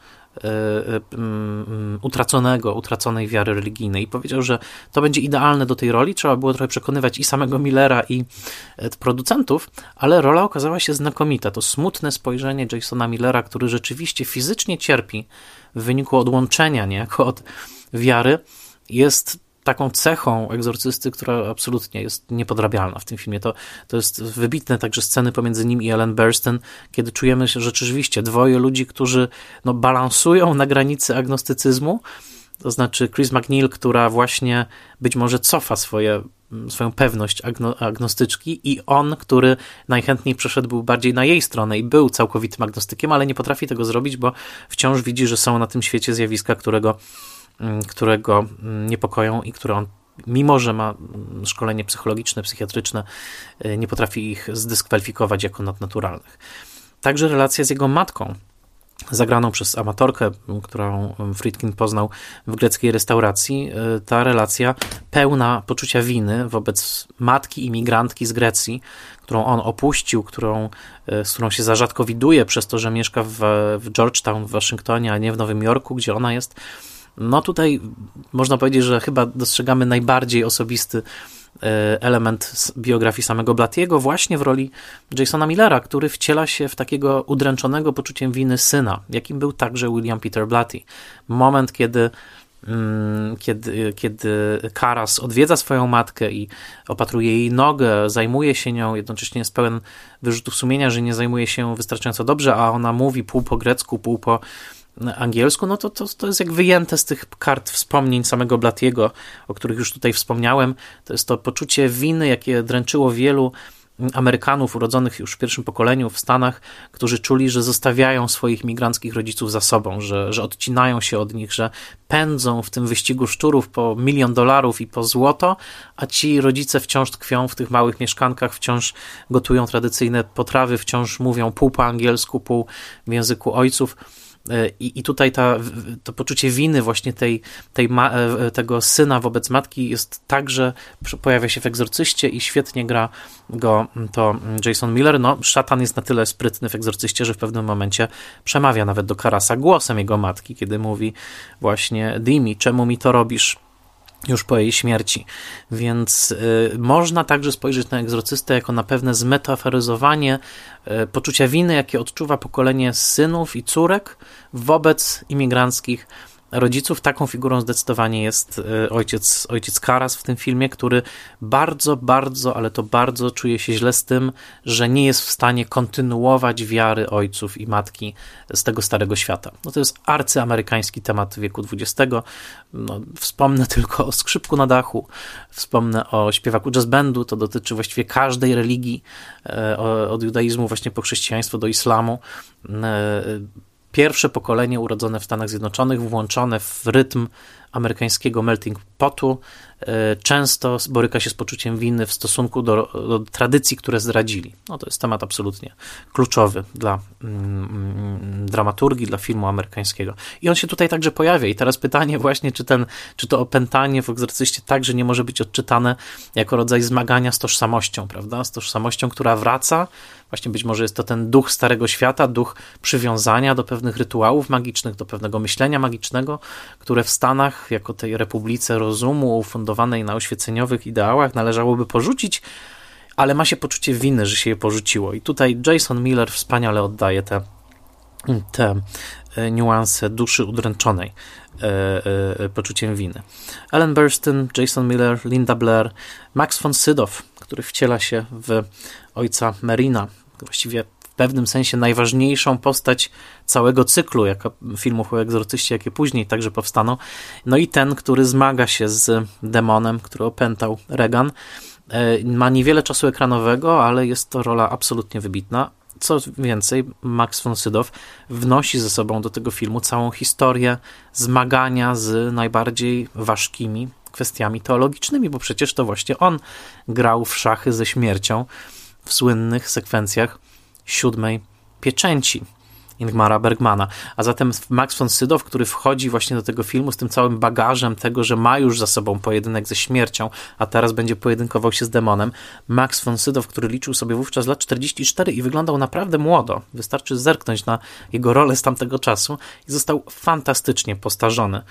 S1: utraconego, utraconej wiary religijnej i powiedział, że to będzie idealne do tej roli. Trzeba było trochę przekonywać i samego Millera, i e, producentów, ale rola okazała się znakomita. To smutne spojrzenie Jasona Millera, który rzeczywiście fizycznie cierpi w wyniku odłączenia niejako od wiary, jest taką cechą egzorcysty, która absolutnie jest niepodrabialna w tym filmie. To, to jest wybitne także sceny pomiędzy nim i Ellen Burstyn, kiedy czujemy się, rzeczywiście dwoje ludzi, którzy no, balansują na granicy agnostycyzmu, to znaczy Chris McNeil, która właśnie być może cofa swoje, swoją pewność agno, agnostyczki i on, który najchętniej przeszedł bardziej na jej stronę i był całkowitym agnostykiem, ale nie potrafi tego zrobić, bo wciąż widzi, że są na tym świecie zjawiska, którego Mm, którego mm, niepokoją i które on, mimo że ma mm, szkolenie psychologiczne, psychiatryczne, y, nie potrafi ich zdyskwalifikować jako nadnaturalnych. Także relacja z jego matką, zagraną przez amatorkę, którą Friedkin poznał w greckiej restauracji, y, ta relacja pełna poczucia winy wobec matki imigrantki z Grecji, którą on opuścił, którą, y, z którą się za rzadko widuje przez to, że mieszka w, w Georgetown w Waszyngtonie, a nie w Nowym Jorku, gdzie ona jest no tutaj można powiedzieć, że chyba dostrzegamy najbardziej osobisty e, element biografii samego Blatiego właśnie w roli Jasona Millera, który wciela się w takiego udręczonego poczuciem winy syna, jakim był także William Peter Blatty. Moment, kiedy mm, kiedy, kiedy Karas odwiedza swoją matkę i opatruje jej nogę, zajmuje się nią, jednocześnie jest pełen wyrzutów sumienia, że nie zajmuje się wystarczająco dobrze, a ona mówi pół po grecku, pół po angielsku, no to, to, to jest jak wyjęte z tych kart wspomnień samego Blatiego, o których już tutaj wspomniałem. To jest to poczucie winy, jakie dręczyło wielu Amerykanów urodzonych już w pierwszym pokoleniu w Stanach, którzy czuli, że zostawiają swoich migranckich rodziców za sobą, że, że odcinają się od nich, że pędzą w tym wyścigu szczurów po milion dolarów i po złoto, a ci rodzice wciąż tkwią w tych małych mieszkankach, wciąż gotują tradycyjne potrawy, wciąż mówią pół po angielsku, pół w języku ojców. E, I, I tutaj ta, to poczucie winy właśnie tej, tej ma, e, tego syna wobec matki jest także, pojawia się w Egzorcyście i świetnie gra go to Jason Miller. No, szatan jest na tyle sprytny w Egzorcyście, że w pewnym momencie przemawia nawet do Karasa głosem jego matki, kiedy mówi właśnie Dimi, czemu mi to robisz? Już po jej śmierci. Więc y, można także spojrzeć na egzorcystę jako na pewne zmetaforyzowanie y, poczucia winy, jakie odczuwa pokolenie synów i córek wobec imigranckich rodziców. Taką figurą zdecydowanie jest e, ojciec, ojciec Karas w tym filmie, który bardzo, bardzo, ale to bardzo czuje się źle z tym, że nie jest w stanie kontynuować wiary ojców i matki z tego starego świata. No to jest arcyamerykański temat wieku XX. No, wspomnę tylko o skrzypku na dachu, wspomnę o śpiewaku jazz bandu, to dotyczy właściwie każdej religii, e, od judaizmu właśnie po chrześcijaństwo do islamu e, pierwsze pokolenie urodzone w Stanach Zjednoczonych, włączone w rytm amerykańskiego melting potu, e, często boryka się z poczuciem winy w stosunku do, do tradycji, które zdradzili. No to jest temat absolutnie kluczowy dla mm, mm, dramaturgii, dla filmu amerykańskiego. I on się tutaj także pojawia. I teraz pytanie właśnie, czy, ten, czy to opętanie w egzorcyście także nie może być odczytane jako rodzaj zmagania z tożsamością, prawda? Z tożsamością, która wraca. Właśnie być może jest to ten duch Starego Świata, duch przywiązania do pewnych rytuałów magicznych, do pewnego myślenia magicznego, które w Stanach jako tej republice rozumu ufundowanej na oświeceniowych ideałach należałoby porzucić, ale ma się poczucie winy, że się je porzuciło. I tutaj Jason Miller wspaniale oddaje te, te e, niuanse duszy udręczonej e, e, poczuciem winy. Ellen Burstyn, Jason Miller, Linda Blair, Max von Sydow, który wciela się w ojca Merina, właściwie pewnym sensie najważniejszą postać całego cyklu jako filmów o egzorcyście, jakie później także powstaną. No i ten, który zmaga się z demonem, który opętał Regan. E, ma niewiele czasu ekranowego, ale jest to rola absolutnie wybitna. Co więcej, Max von Sydow wnosi ze sobą do tego filmu całą historię zmagania z najbardziej ważkimi kwestiami teologicznymi, bo przecież to właśnie on grał w szachy ze śmiercią w słynnych sekwencjach siódmej pieczęci Ingmara Bergmana. A zatem Max von Sydow, który wchodzi właśnie do tego filmu z tym całym bagażem tego, że ma już za sobą pojedynek ze śmiercią, a teraz będzie pojedynkował się z demonem. Max von Sydow, który liczył sobie wówczas lat 44 i wyglądał naprawdę młodo. Wystarczy zerknąć na jego rolę z tamtego czasu i został fantastycznie postarzony.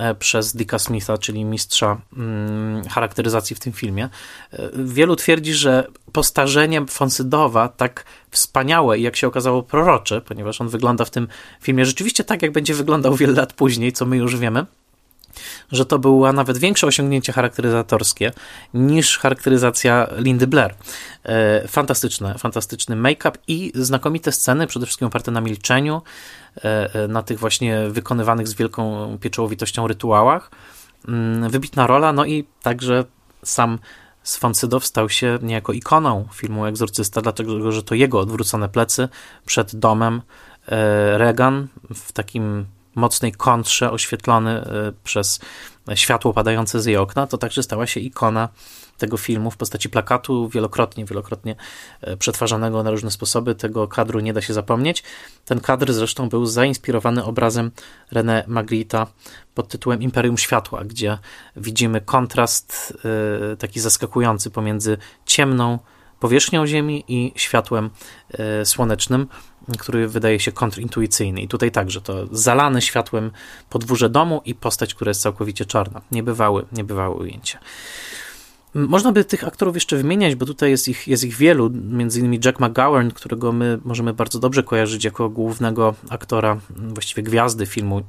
S1: E, przez Dicka Smitha, czyli mistrza mm, charakteryzacji w tym filmie. E, wielu twierdzi, że postarzenie Fonsydowa tak wspaniałe i jak się okazało prorocze, ponieważ on wygląda w tym filmie rzeczywiście tak, jak będzie wyglądał wiele lat później, co my już wiemy, że to było nawet większe osiągnięcie charakteryzatorskie niż charakteryzacja Lindy Blair. E, fantastyczne, fantastyczny make-up i znakomite sceny, przede wszystkim oparte na milczeniu, na tych właśnie wykonywanych z wielką pieczołowitością rytuałach. Mm, wybitna rola, no i także sam Sfancydow stał się niejako ikoną filmu Egzorcysta, dlatego że to jego odwrócone plecy przed domem Regan w takim mocnej kontrze oświetlony e, przez światło padające z jej okna, to także stała się ikona tego filmu w postaci plakatu, wielokrotnie, wielokrotnie e, przetwarzanego na różne sposoby. Tego kadru nie da się zapomnieć. Ten kadr zresztą był zainspirowany obrazem René Magritte pod tytułem Imperium Światła, gdzie widzimy kontrast e, taki zaskakujący pomiędzy ciemną powierzchnią Ziemi i światłem słonecznym który wydaje się kontrintuicyjny. I tutaj także to zalane światłem podwórze domu i postać, która jest całkowicie czarna. Niebywałe, niebywałe ujęcie. Można by tych aktorów jeszcze wymieniać, bo tutaj jest ich, jest ich wielu, między innymi Jack McGowan, którego my możemy bardzo dobrze kojarzyć jako głównego aktora, właściwie gwiazdy filmu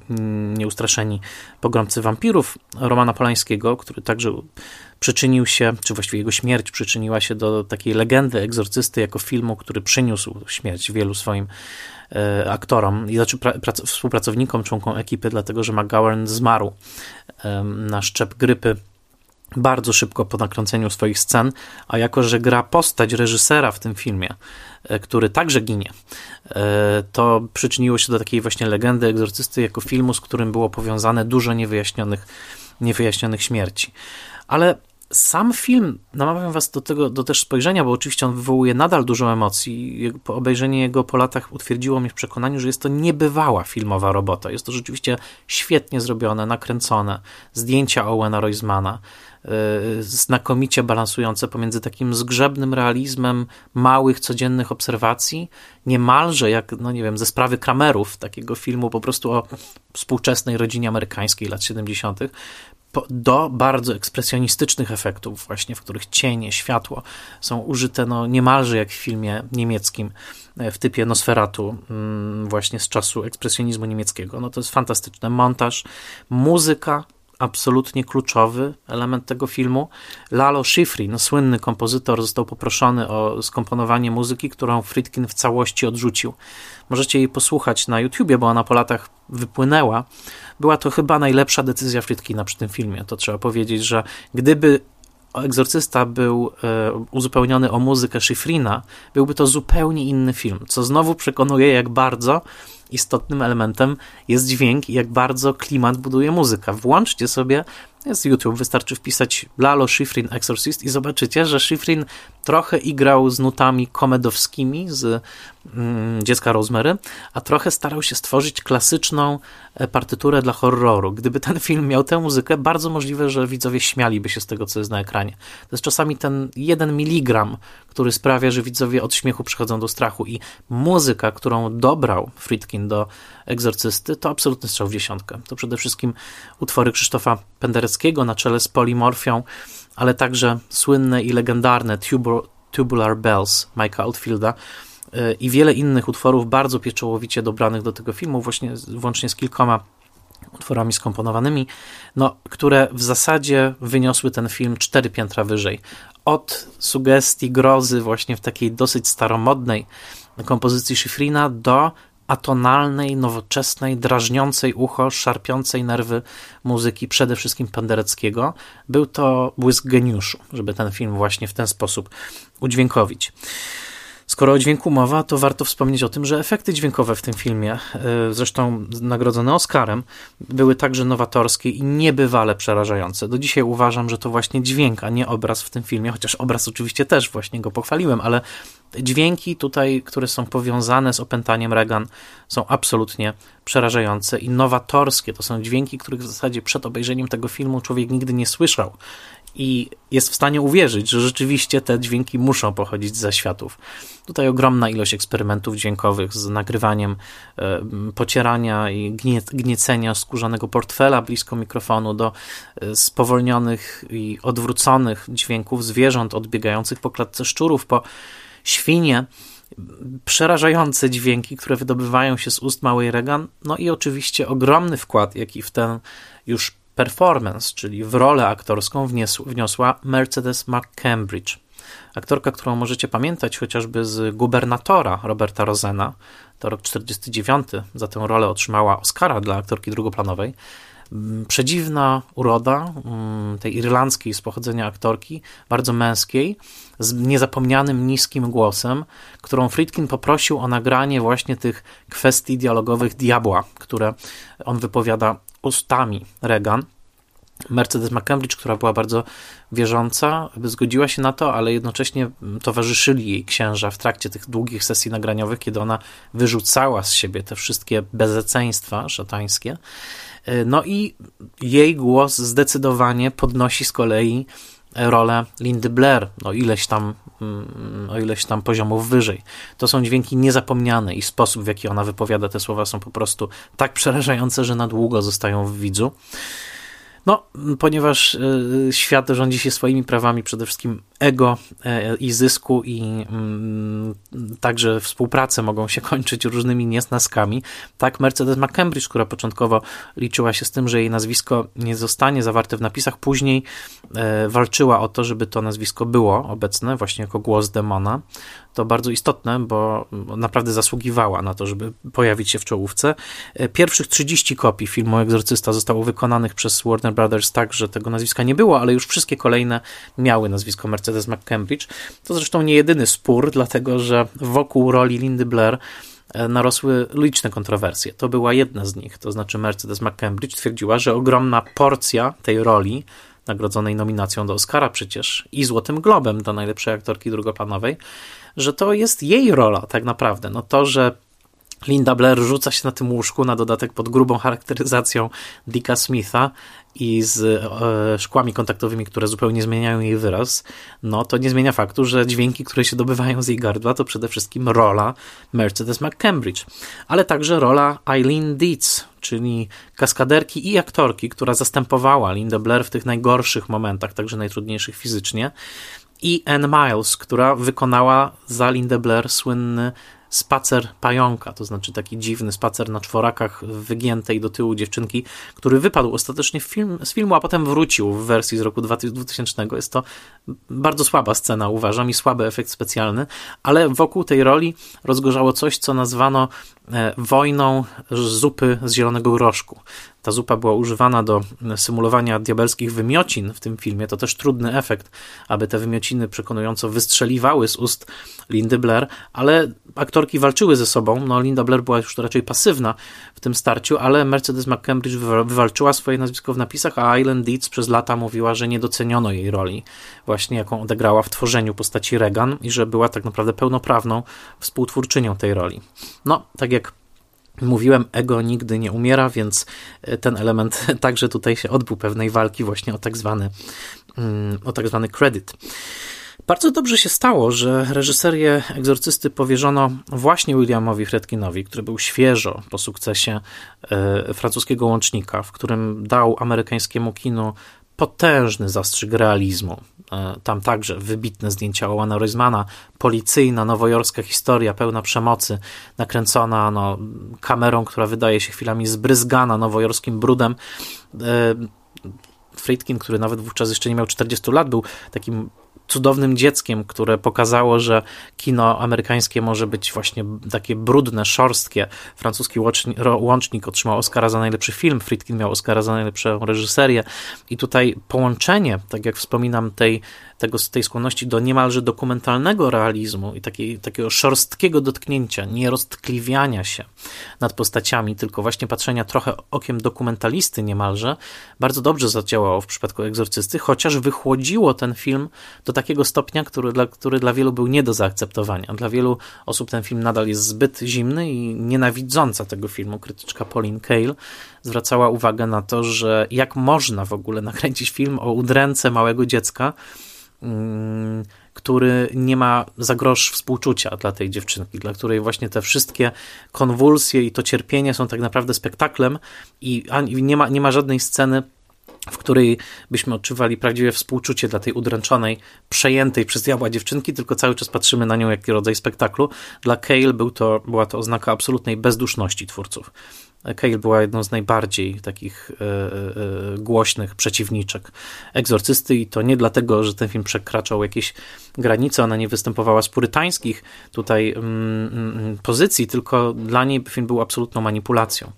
S1: Nieustraszeni pogromcy wampirów Romana Polańskiego, który także przyczynił się, czy właściwie jego śmierć przyczyniła się do takiej legendy egzorcysty jako filmu, który przyniósł śmierć wielu swoim e, aktorom, i znaczy pra, współpracownikom, członkom ekipy, dlatego że McGowan zmarł na szczep grypy bardzo szybko po nakręceniu swoich scen, a jako, że gra postać reżysera w tym filmie, e, który także ginie, e, to przyczyniło się do takiej właśnie legendy egzorcysty jako filmu, z którym było powiązane dużo niewyjaśnionych, niewyjaśnionych śmierci. Ale sam film, namawiam was do tego, do też spojrzenia, bo oczywiście on wywołuje nadal dużo emocji. Obejrzenie jego po latach utwierdziło mnie w przekonaniu, że jest to niebywała filmowa robota. Jest to rzeczywiście świetnie zrobione, nakręcone. Zdjęcia Owena Roizmana, yy, znakomicie balansujące pomiędzy takim zgrzebnym realizmem małych, codziennych obserwacji, niemalże jak, no nie wiem, ze sprawy Kramerów, takiego filmu po prostu o współczesnej rodzinie amerykańskiej lat 70., do bardzo ekspresjonistycznych efektów, właśnie w których cienie, światło są użyte no, niemalże jak w filmie niemieckim e, w typie Nosferatu, mm, właśnie z czasu ekspresjonizmu niemieckiego. No to jest fantastyczne. Montaż, muzyka, absolutnie kluczowy element tego filmu. Lalo Schifrin, słynny kompozytor, został poproszony o skomponowanie muzyki, którą Friedkin w całości odrzucił. Możecie jej posłuchać na YouTubie, bo ona po latach wypłynęła. Była to chyba najlepsza decyzja Friedkina przy tym filmie. To trzeba powiedzieć, że gdyby Egzorcysta był e, uzupełniony o muzykę Schifrina, byłby to zupełnie inny film, co znowu przekonuje, jak bardzo istotnym elementem jest dźwięk i jak bardzo klimat buduje muzyka. Włączcie sobie jest YouTube, wystarczy wpisać Lalo Schifrin Exorcist i zobaczycie, że Schifrin trochę igrał z nutami komedowskimi z mm, Dziecka Rosemary, a trochę starał się stworzyć klasyczną e, partyturę dla horroru. Gdyby ten film miał tę muzykę, bardzo możliwe, że widzowie śmialiby się z tego, co jest na ekranie. To jest czasami ten jeden miligram, który sprawia, że widzowie od śmiechu przychodzą do strachu i muzyka, którą dobrał Friedkin do Egzorcysty, to absolutny strzał w dziesiątkę. To przede wszystkim utwory Krzysztofa Pendereckiego na czele z Polimorfią, ale także słynne i legendarne Tubular Bells Mike'a Oldfielda y, i wiele innych utworów bardzo pieczołowicie dobranych do tego filmu, właśnie włącznie z kilkoma utworami skomponowanymi, no, które w zasadzie wyniosły ten film cztery piętra wyżej. Od sugestii grozy właśnie w takiej dosyć staromodnej kompozycji Schifrina do atonalnej, nowoczesnej, drażniącej ucho, szarpiącej nerwy muzyki, przede wszystkim Pendereckiego. Był to błysk geniuszu, żeby ten film właśnie w ten sposób udźwiękowić. Skoro o dźwięku mowa, to warto wspomnieć o tym, że efekty dźwiękowe w tym filmie, e, zresztą nagrodzone Oscarem, były także nowatorskie i niebywale przerażające. Do dzisiaj uważam, że to właśnie dźwięk, a nie obraz w tym filmie, chociaż obraz oczywiście też właśnie go pochwaliłem, ale dźwięki tutaj, które są powiązane z opętaniem Reagan, są absolutnie przerażające i nowatorskie. To są dźwięki, których w zasadzie przed obejrzeniem tego filmu człowiek nigdy nie słyszał i jest w stanie uwierzyć, że rzeczywiście te dźwięki muszą pochodzić z zaświatów. Tutaj ogromna ilość eksperymentów dźwiękowych z nagrywaniem pocierania i gnie, gniecenia skórzanego portfela blisko mikrofonu do e, spowolnionych i odwróconych dźwięków zwierząt odbiegających po klatce szczurów, po świnie przerażające dźwięki, które wydobywają się z ust małej Regan, no i oczywiście ogromny wkład, jaki w ten już performance, czyli w rolę aktorską wniosła Mercedes McCambridge. Aktorka, którą możecie pamiętać chociażby z gubernatora Roberta Rosena, to rok 49, za tę rolę otrzymała Oscara dla aktorki drugoplanowej. Mm, przedziwna uroda mm, tej irlandzkiej z pochodzenia aktorki, bardzo męskiej, z niezapomnianym niskim głosem, którą Friedkin poprosił o nagranie właśnie tych kwestii dialogowych diabła, które on wypowiada ustami Reagan. Mercedes McCambridge, która była bardzo wierząca, zgodziła się na to, ale jednocześnie towarzyszyli jej księża w trakcie tych długich sesji nagraniowych, kiedy ona wyrzucała z siebie te wszystkie bezeceństwa szatańskie. No i jej głos zdecydowanie podnosi z kolei rolę Lindy Blair, o ileś tam, o ileś tam poziomów wyżej. To są dźwięki niezapomniane i sposób, w jaki ona wypowiada te słowa są po prostu tak przerażające, że na długo zostają w widzu. No, ponieważ y, świat rządzi się swoimi prawami, przede wszystkim ego e, i zysku i mm, także współprace mogą się kończyć różnymi niesnaskami. Tak Mercedes McCambridge, która początkowo liczyła się z tym, że jej nazwisko nie zostanie zawarte w napisach, później e, walczyła o to, żeby to nazwisko było obecne właśnie jako głos demona. To bardzo istotne, bo naprawdę zasługiwała na to, żeby pojawić się w czołówce. E, pierwszych 30 kopii filmu Egzorcysta zostało wykonanych przez Warner Brothers tak, że tego nazwiska nie było, ale już wszystkie kolejne miały nazwisko Mercedes McCambridge. To zresztą nie jedyny spór, dlatego że wokół roli Lindy Blair e, narosły liczne kontrowersje. To była jedna z nich, to znaczy Mercedes McCambridge twierdziła, że ogromna porcja tej roli, nagrodzonej nominacją do Oscara przecież i Złotym Globem do najlepszej aktorki drugoplanowej, że to jest jej rola tak naprawdę. No to, że Linda Blair rzuca się na tym łóżku, na dodatek pod grubą charakteryzacją Dicka Smitha i z e, szkłami kontaktowymi, które zupełnie zmieniają jej wyraz, no to nie zmienia faktu, że dźwięki, które się dobywają z jej gardła, to przede wszystkim rola Mercedes McCambridge, ale także rola Eileen Dietz, czyli kaskaderki i aktorki, która zastępowała Linda Blair w tych najgorszych momentach, także najtrudniejszych fizycznie, i Anne Miles, która wykonała za Linda Blair słynny spacer pająka, to znaczy taki dziwny spacer na czworakach wygiętej do tyłu dziewczynki, który wypadł ostatecznie film, z filmu, a potem wrócił w wersji z roku 2000. Jest to bardzo słaba scena, uważam, i słaby efekt specjalny, ale wokół tej roli rozgorzało coś, co nazwano e, wojną zupy z zielonego groszku. Ta zupa była używana do symulowania diabelskich wymiocin w tym filmie. To też trudny efekt, aby te wymiociny przekonująco wystrzeliwały z ust Lindy Blair, ale aktorki walczyły ze sobą. No, Linda Blair była już raczej pasywna w tym starciu, ale Mercedes McCambridge wywalczyła swoje nazwisko w napisach, a Island Deeds przez lata mówiła, że nie doceniono jej roli, właśnie jaką odegrała w tworzeniu postaci Regan i że była tak naprawdę pełnoprawną współtwórczynią tej roli. No, tak jak Mówiłem, ego nigdy nie umiera, więc e, ten element także tutaj się odbył pewnej walki właśnie o tak zwany, mm, o tak zwany credit. Bardzo dobrze się stało, że reżyserię Egzorcysty powierzono właśnie Williamowi Fredkinowi, który był świeżo po sukcesie e, francuskiego łącznika, w którym dał amerykańskiemu kinu potężny zastrzyk realizmu. E, tam także wybitne zdjęcia Owana Roizmana, policyjna, nowojorska historia pełna przemocy, nakręcona no, kamerą, która wydaje się chwilami zbryzgana nowojorskim brudem. E, Friedkin, który nawet wówczas jeszcze nie miał 40 lat, był takim cudownym dzieckiem, które pokazało, że kino amerykańskie może być właśnie takie brudne, szorstkie. Francuski łącznik otrzymał Oscara za najlepszy film, Friedkin miał Oscara za najlepszą reżyserię i tutaj połączenie, tak jak wspominam, tej tego, tej skłonności do niemalże dokumentalnego realizmu i takiej, takiego szorstkiego dotknięcia, nie roztkliwiania się nad postaciami, tylko właśnie patrzenia trochę okiem dokumentalisty niemalże, bardzo dobrze zadziałało w przypadku Egzorcysty, chociaż wychłodziło ten film do takiego stopnia, który dla, który dla wielu był nie do zaakceptowania. Dla wielu osób ten film nadal jest zbyt zimny i nienawidząca tego filmu krytyczka Pauline Kael zwracała uwagę na to, że jak można w ogóle nakręcić film o udręce małego dziecka, który nie ma za grosz współczucia dla tej dziewczynki, dla której właśnie te wszystkie konwulsje i to cierpienie są tak naprawdę spektaklem i nie ma, nie ma żadnej sceny, w której byśmy odczuwali prawdziwe współczucie dla tej udręczonej, przejętej przez diabła dziewczynki, tylko cały czas patrzymy na nią jak rodzaj spektaklu. Dla Kale był to, była to oznaka absolutnej bezduszności twórców. Cale była jedną z najbardziej takich e, e, głośnych przeciwniczek egzorcysty i to nie dlatego, że ten film przekraczał jakieś granice, ona nie występowała z purytańskich tutaj mm, mm, pozycji, tylko dla niej film był absolutną manipulacją.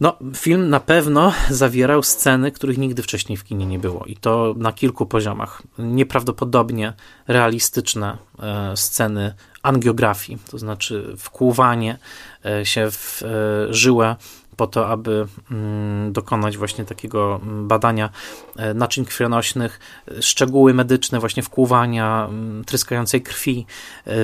S1: No, film na pewno zawierał sceny, których nigdy wcześniej w kinie nie było i to na kilku poziomach. Nieprawdopodobnie realistyczne e, sceny angiografii, to znaczy wkłuwanie e, się w e, żyłę po to, aby mm, dokonać właśnie takiego mm, badania e, naczyń krwionośnych, szczegóły medyczne, właśnie wkłuwania, mm, tryskającej krwi,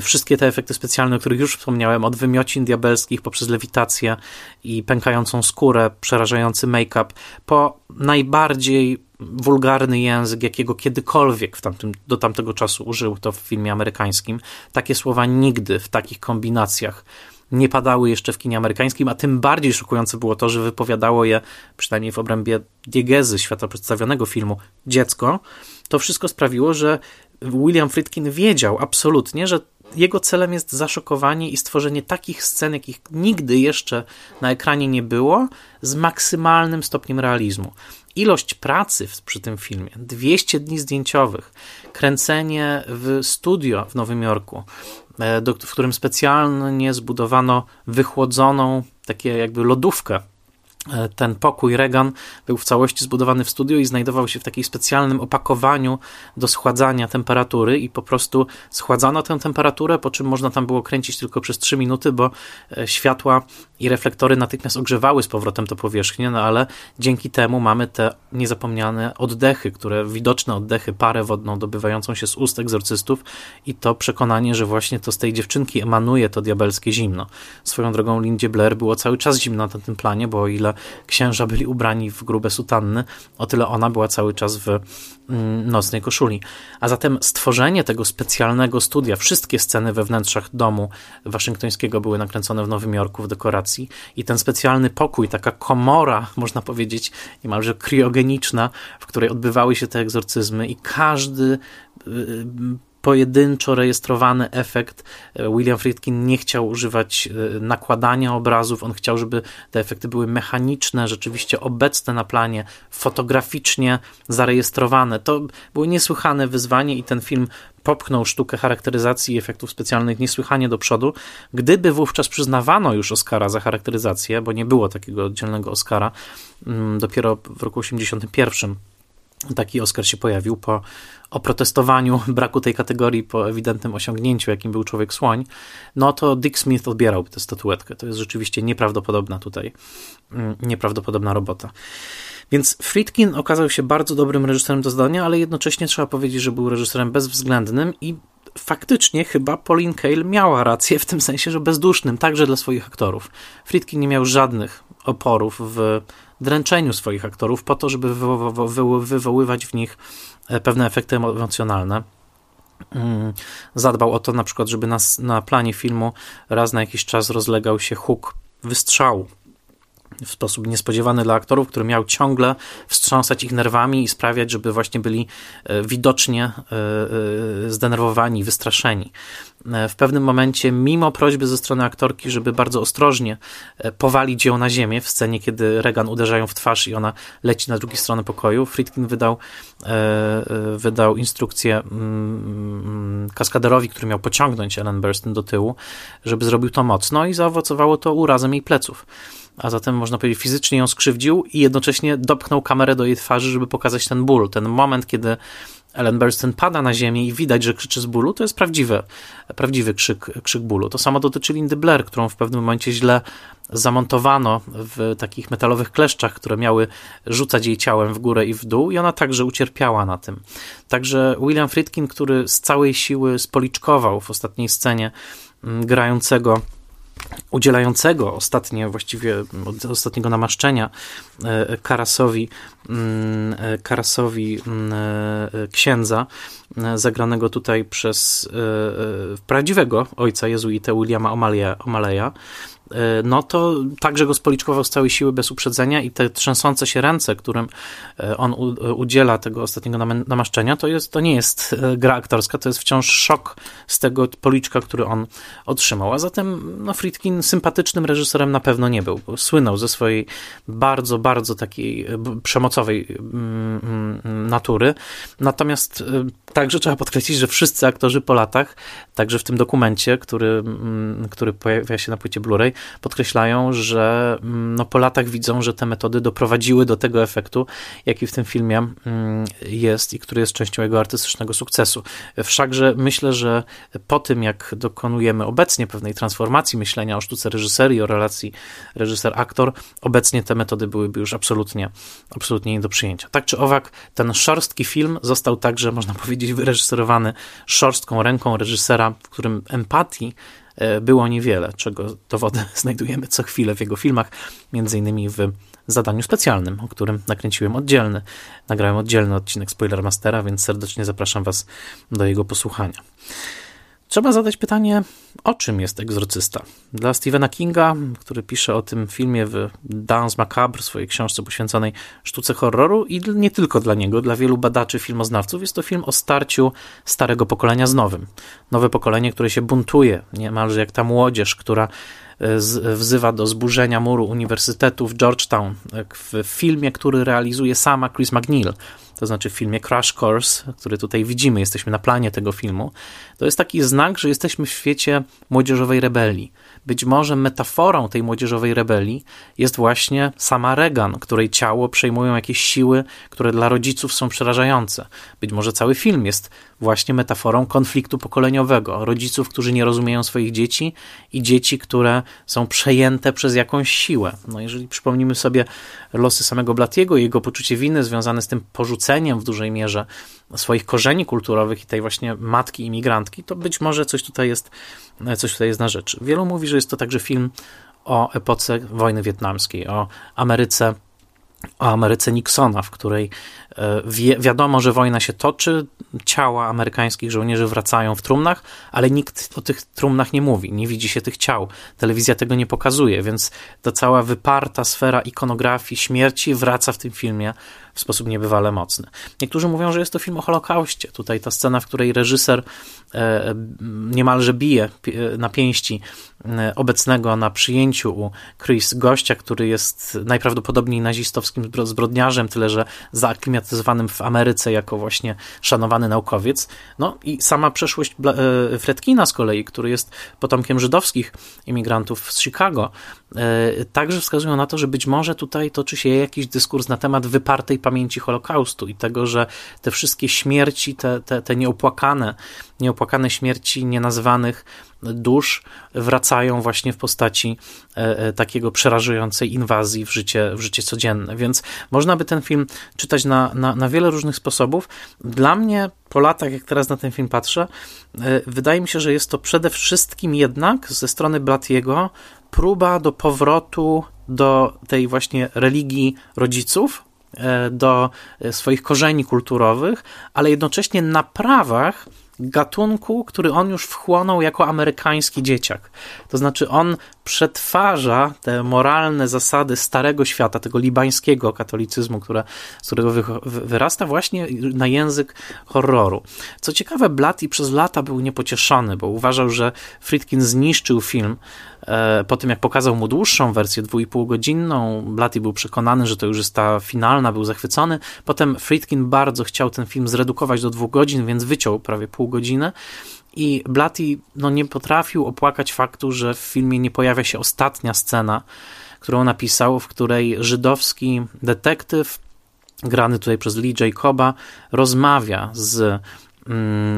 S1: wszystkie te efekty specjalne, o których już wspomniałem, od wymiocin diabelskich poprzez lewitację i pękającą skórę, przerażający make-up, po najbardziej wulgarny język, jakiego kiedykolwiek w tamtym, do tamtego czasu użył to w filmie amerykańskim. Takie słowa nigdy w takich kombinacjach nie padały jeszcze w kinie amerykańskim, a tym bardziej szokujące było to, że wypowiadało je, przynajmniej w obrębie diegezy świata przedstawionego filmu, dziecko. To wszystko sprawiło, że William Friedkin wiedział absolutnie, że jego celem jest zaszokowanie i stworzenie takich scen, jakich nigdy jeszcze na ekranie nie było, z maksymalnym stopniem realizmu. Ilość pracy przy tym filmie, 200 dni zdjęciowych, kręcenie w studio w Nowym Jorku, e, w którym specjalnie zbudowano wychłodzoną, takie jakby lodówkę ten pokój Regan był w całości zbudowany w studiu i znajdował się w takim specjalnym opakowaniu do schładzania temperatury i po prostu schładzano tę temperaturę, po czym można tam było kręcić tylko przez 3 minuty, bo e, światła i reflektory natychmiast ogrzewały z powrotem tę powierzchnię, no ale dzięki temu mamy te niezapomniane oddechy, które widoczne oddechy, parę wodną dobywającą się z ust egzorcystów i to przekonanie, że właśnie to z tej dziewczynki emanuje to diabelskie zimno. Swoją drogą Lindzie Blair było cały czas zimno na tym planie, bo o ile księża byli ubrani w grube sutanny, o tyle ona była cały czas w mm, nocnej koszuli. A zatem stworzenie tego specjalnego studia, wszystkie sceny we wnętrzach domu waszyngtońskiego były nakręcone w Nowym Jorku w dekoracji i ten specjalny pokój, taka komora, można powiedzieć, niemalże kriogeniczna, w której odbywały się te egzorcyzmy i każdy y, y, pojedynczo rejestrowany efekt. E, William Friedkin nie chciał używać e, nakładania obrazów, on chciał, żeby te efekty były mechaniczne, rzeczywiście obecne na planie, fotograficznie zarejestrowane. To było niesłychane wyzwanie i ten film popchnął sztukę charakteryzacji i efektów specjalnych niesłychanie do przodu. Gdyby wówczas przyznawano już Oscara za charakteryzację, bo nie było takiego oddzielnego Oscara, mm, dopiero w roku 1981 taki Oscar się pojawił po oprotestowaniu braku tej kategorii, po ewidentnym osiągnięciu, jakim był Człowiek Słoń, no to Dick Smith odbierałby tę statuetkę. To jest rzeczywiście nieprawdopodobna tutaj, mm, nieprawdopodobna robota. Więc Friedkin okazał się bardzo dobrym reżyserem do zdania, ale jednocześnie trzeba powiedzieć, że był reżyserem bezwzględnym i faktycznie chyba Pauline Kael miała rację w tym sensie, że bezdusznym, także dla swoich aktorów. Friedkin nie miał żadnych oporów w dręczeniu swoich aktorów po to, żeby wywoływać w nich e, pewne efekty emocjonalne. Mm, zadbał o to na przykład, żeby na, na planie filmu raz na jakiś czas rozlegał się huk wystrzału w sposób niespodziewany dla aktorów, który miał ciągle wstrząsać ich nerwami i sprawiać, żeby właśnie byli e, widocznie e, e, zdenerwowani, wystraszeni. W pewnym momencie, mimo prośby ze strony aktorki, żeby bardzo ostrożnie powalić ją na ziemię w scenie, kiedy Regan uderzają w twarz i ona leci na drugą stronę pokoju, Friedkin wydał, wydał instrukcję mm, mm, kaskaderowi, który miał pociągnąć Ellen Burstyn do tyłu, żeby zrobił to mocno i zaowocowało to urazem jej pleców a zatem można powiedzieć fizycznie ją skrzywdził i jednocześnie dopchnął kamerę do jej twarzy, żeby pokazać ten ból. Ten moment, kiedy Ellen Burstyn pada na ziemię i widać, że krzyczy z bólu, to jest prawdziwy, prawdziwy krzyk, krzyk bólu. To samo dotyczy Lindy Blair, którą w pewnym momencie źle zamontowano w takich metalowych kleszczach, które miały rzucać jej ciałem w górę i w dół i ona także ucierpiała na tym. Także William Friedkin, który z całej siły spoliczkował w ostatniej scenie mm, grającego udzielającego ostatnie, właściwie ostatniego namaszczenia Karasowi, mm, e, Karasowi mm, e, księdza, zagranego tutaj przez prawdziwego ojca jezuitę Williama O'Malley'a, E, no to także go spoliczkował z całej siły bez uprzedzenia i te trzęsące się ręce, którym e, on udziela tego ostatniego namaszczenia, to, jest, to nie jest e, gra aktorska, to jest wciąż szok z tego policzka, który on otrzymał. A zatem no, Friedkin sympatycznym reżyserem na pewno nie był. Słynął ze swojej bardzo, bardzo takiej przemocowej mm, mm, natury. Natomiast także trzeba podkreślić, że wszyscy aktorzy po latach, także w tym dokumencie, który, mm, który pojawia się na płycie Blu-ray, podkreślają, że mm, no, po latach widzą, że te metody doprowadziły do tego efektu, jaki w tym filmie mm, jest i który jest częścią jego artystycznego sukcesu. Wszakże myślę, że po tym, jak dokonujemy obecnie pewnej transformacji myślenia o sztuce reżyserii, o relacji reżyser-aktor, obecnie te metody byłyby już absolutnie, absolutnie nie do przyjęcia. Tak czy owak, ten szorstki film został także, można powiedzieć, wyreżyserowany szorstką ręką reżysera, w którym empatii E, było niewiele, czego dowody znajdujemy co chwilę w jego filmach, między innymi w zadaniu specjalnym, o którym nakręciłem oddzielny, nagrałem oddzielny odcinek Spoilermastera, więc serdecznie zapraszam Was do jego posłuchania. Trzeba zadać pytanie, o czym jest egzorcysta? Dla Stephena Kinga, który pisze o tym filmie w Dance Macabre, swojej książce poświęconej sztuce horroru i nie tylko dla niego, dla wielu badaczy, filmoznawców, jest to film o starciu starego pokolenia z nowym. Nowe pokolenie, które się buntuje, niemalże jak ta młodzież, która e, wzywa do zburzenia muru Uniwersytetu w Georgetown w filmie, który realizuje sama Chris McNeil to znaczy w filmie Crash Course, który tutaj widzimy, jesteśmy na planie tego filmu, to jest taki znak, że jesteśmy w świecie młodzieżowej rebelii. Być może metaforą tej młodzieżowej rebelii jest właśnie sama Reagan, której ciało przejmują jakieś siły, które dla rodziców są przerażające. Być może cały film jest właśnie metaforą konfliktu pokoleniowego. Rodziców, którzy nie rozumieją swoich dzieci i dzieci, które są przejęte przez jakąś siłę. No jeżeli przypomnimy sobie losy samego Blatiego i jego poczucie winy związane z tym porzuceniem w dużej mierze swoich korzeni kulturowych i tej właśnie matki imigrantki, to być może coś tutaj jest, coś tutaj jest na rzecz. Wielu mówi, że jest to także film o epoce wojny wietnamskiej, o Ameryce o Ameryce Nixona, w której e, wi wiadomo, że wojna się toczy, ciała amerykańskich żołnierzy wracają w trumnach, ale nikt o tych trumnach nie mówi, nie widzi się tych ciał. Telewizja tego nie pokazuje, więc ta cała wyparta sfera ikonografii śmierci wraca w tym filmie w sposób niebywale mocny. Niektórzy mówią, że jest to film o Holokauście. Tutaj ta scena, w której reżyser e, niemalże bije na pięści e, obecnego na przyjęciu u Chris gościa, który jest najprawdopodobniej nazistowskim zbrodniarzem, tyle że zaaklimatyzowanym w Ameryce jako właśnie szanowany naukowiec. No i sama przeszłość e, Fredkina z kolei, który jest potomkiem żydowskich imigrantów z Chicago, także wskazują na to, że być może tutaj toczy się jakiś dyskurs na temat wypartej pamięci Holokaustu i tego, że te wszystkie śmierci, te, te, te nieopłakane, nieopłakane śmierci nienazwanych dusz wracają właśnie w postaci e, e, takiego przerażającej inwazji w życie, w życie codzienne. Więc można by ten film czytać na, na, na wiele różnych sposobów. Dla mnie, po latach, jak teraz na ten film patrzę, e, wydaje mi się, że jest to przede wszystkim jednak ze strony Blatiego próba do powrotu do tej właśnie religii rodziców, do swoich korzeni kulturowych, ale jednocześnie na prawach gatunku, który on już wchłonął jako amerykański dzieciak. To znaczy on przetwarza te moralne zasady starego świata, tego libańskiego katolicyzmu, które, z którego wy, wyrasta właśnie na język horroru. Co ciekawe, Blatty przez lata był niepocieszony, bo uważał, że Friedkin zniszczył film po tym, jak pokazał mu dłuższą wersję, dwójpółgodzinną. Blatty był przekonany, że to już jest ta finalna, był zachwycony. Potem Friedkin bardzo chciał ten film zredukować do dwóch godzin, więc wyciął prawie pół godziny. I Blatty no, nie potrafił opłakać faktu, że w filmie nie pojawia się ostatnia scena, którą napisał, w której żydowski detektyw, grany tutaj przez Lee Jacoba, rozmawia z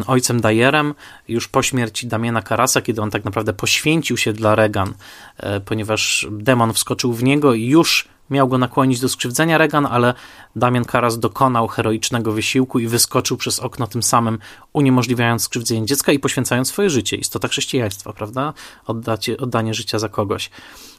S1: ojcem Dajerem już po śmierci Damiena Karasa, kiedy on tak naprawdę poświęcił się dla Regan, e, ponieważ demon wskoczył w niego i już miał go nakłonić do skrzywdzenia Regan, ale Damian Karas dokonał heroicznego wysiłku i wyskoczył przez okno, tym samym uniemożliwiając skrzywdzenie dziecka i poświęcając swoje życie. Istota chrześcijaństwa, prawda? Oddacie, oddanie życia za kogoś.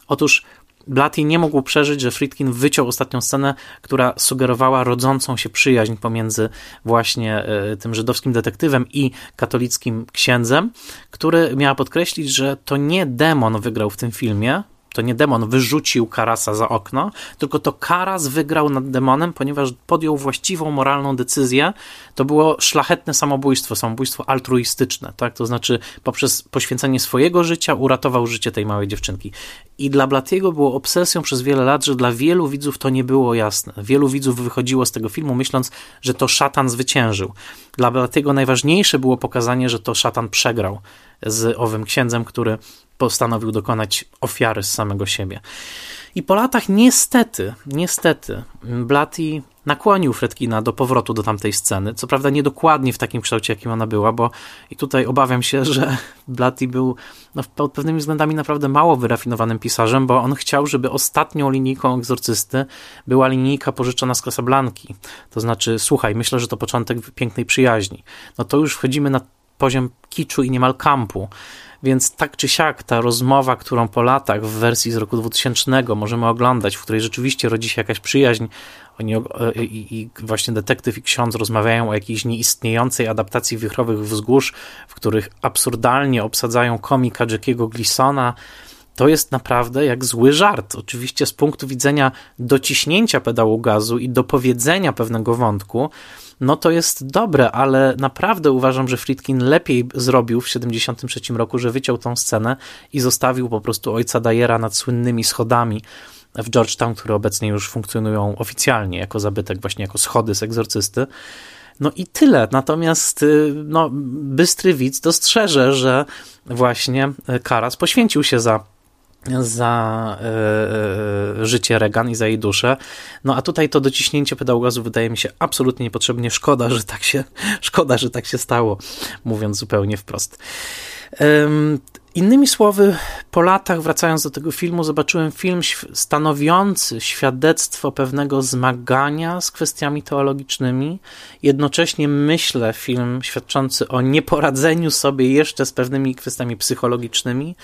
S1: Otóż Blatty nie mógł przeżyć, że Friedkin wyciął ostatnią scenę, która sugerowała rodzącą się przyjaźń pomiędzy właśnie e, tym żydowskim detektywem i katolickim księdzem, który miała podkreślić, że to nie demon wygrał w tym filmie, to nie demon wyrzucił Karasa za okno, tylko to Karas wygrał nad demonem, ponieważ podjął właściwą moralną decyzję. To było szlachetne samobójstwo, samobójstwo altruistyczne, tak? To znaczy poprzez poświęcenie swojego życia uratował życie tej małej dziewczynki. I dla Blatiego było obsesją przez wiele lat, że dla wielu widzów to nie było jasne. Wielu widzów wychodziło z tego filmu myśląc, że to szatan zwyciężył. Dla Blatiego najważniejsze było pokazanie, że to szatan przegrał z owym księdzem, który postanowił dokonać ofiary z samego siebie. I po latach niestety, niestety, Blatty nakłonił Fredkina do powrotu do tamtej sceny. Co prawda niedokładnie w takim kształcie, jakim ona była, bo i tutaj obawiam się, że Blatty był no, pod pewnymi względami naprawdę mało wyrafinowanym pisarzem, bo on chciał, żeby ostatnią linijką egzorcysty była linijka pożyczona z Casablanki. To znaczy, słuchaj, myślę, że to początek pięknej przyjaźni. No to już wchodzimy na poziom kiczu i niemal kampu. Więc tak czy siak ta rozmowa, którą po latach w wersji z roku 2000 możemy oglądać, w której rzeczywiście rodzi się jakaś przyjaźń, oni, e, i, i właśnie detektyw i ksiądz rozmawiają o jakiejś nieistniejącej adaptacji wichrowych wzgórz, w których absurdalnie obsadzają komika Jackiego Gleasona, to jest naprawdę jak zły żart. Oczywiście z punktu widzenia dociśnięcia pedału gazu i dopowiedzenia pewnego wątku, no to jest dobre, ale naprawdę uważam, że Friedkin lepiej zrobił w 73 roku, że wyciął tą scenę i zostawił po prostu ojca Dajera nad słynnymi schodami w Georgetown, które obecnie już funkcjonują oficjalnie jako zabytek, właśnie jako schody z egzorcysty. No i tyle. Natomiast y, no, bystry widz dostrzeże, że właśnie Karas poświęcił się za za y, życie Reagan i za jej duszę. No a tutaj to dociśnięcie pedału gazu wydaje mi się absolutnie niepotrzebnie. Szkoda, że tak się, szkoda, że tak się stało, mówiąc zupełnie wprost. Innymi słowy, po latach, wracając do tego filmu, zobaczyłem film stanowiący świadectwo pewnego zmagania z kwestiami teologicznymi. Jednocześnie myślę, film świadczący o nieporadzeniu sobie jeszcze z pewnymi kwestiami psychologicznymi.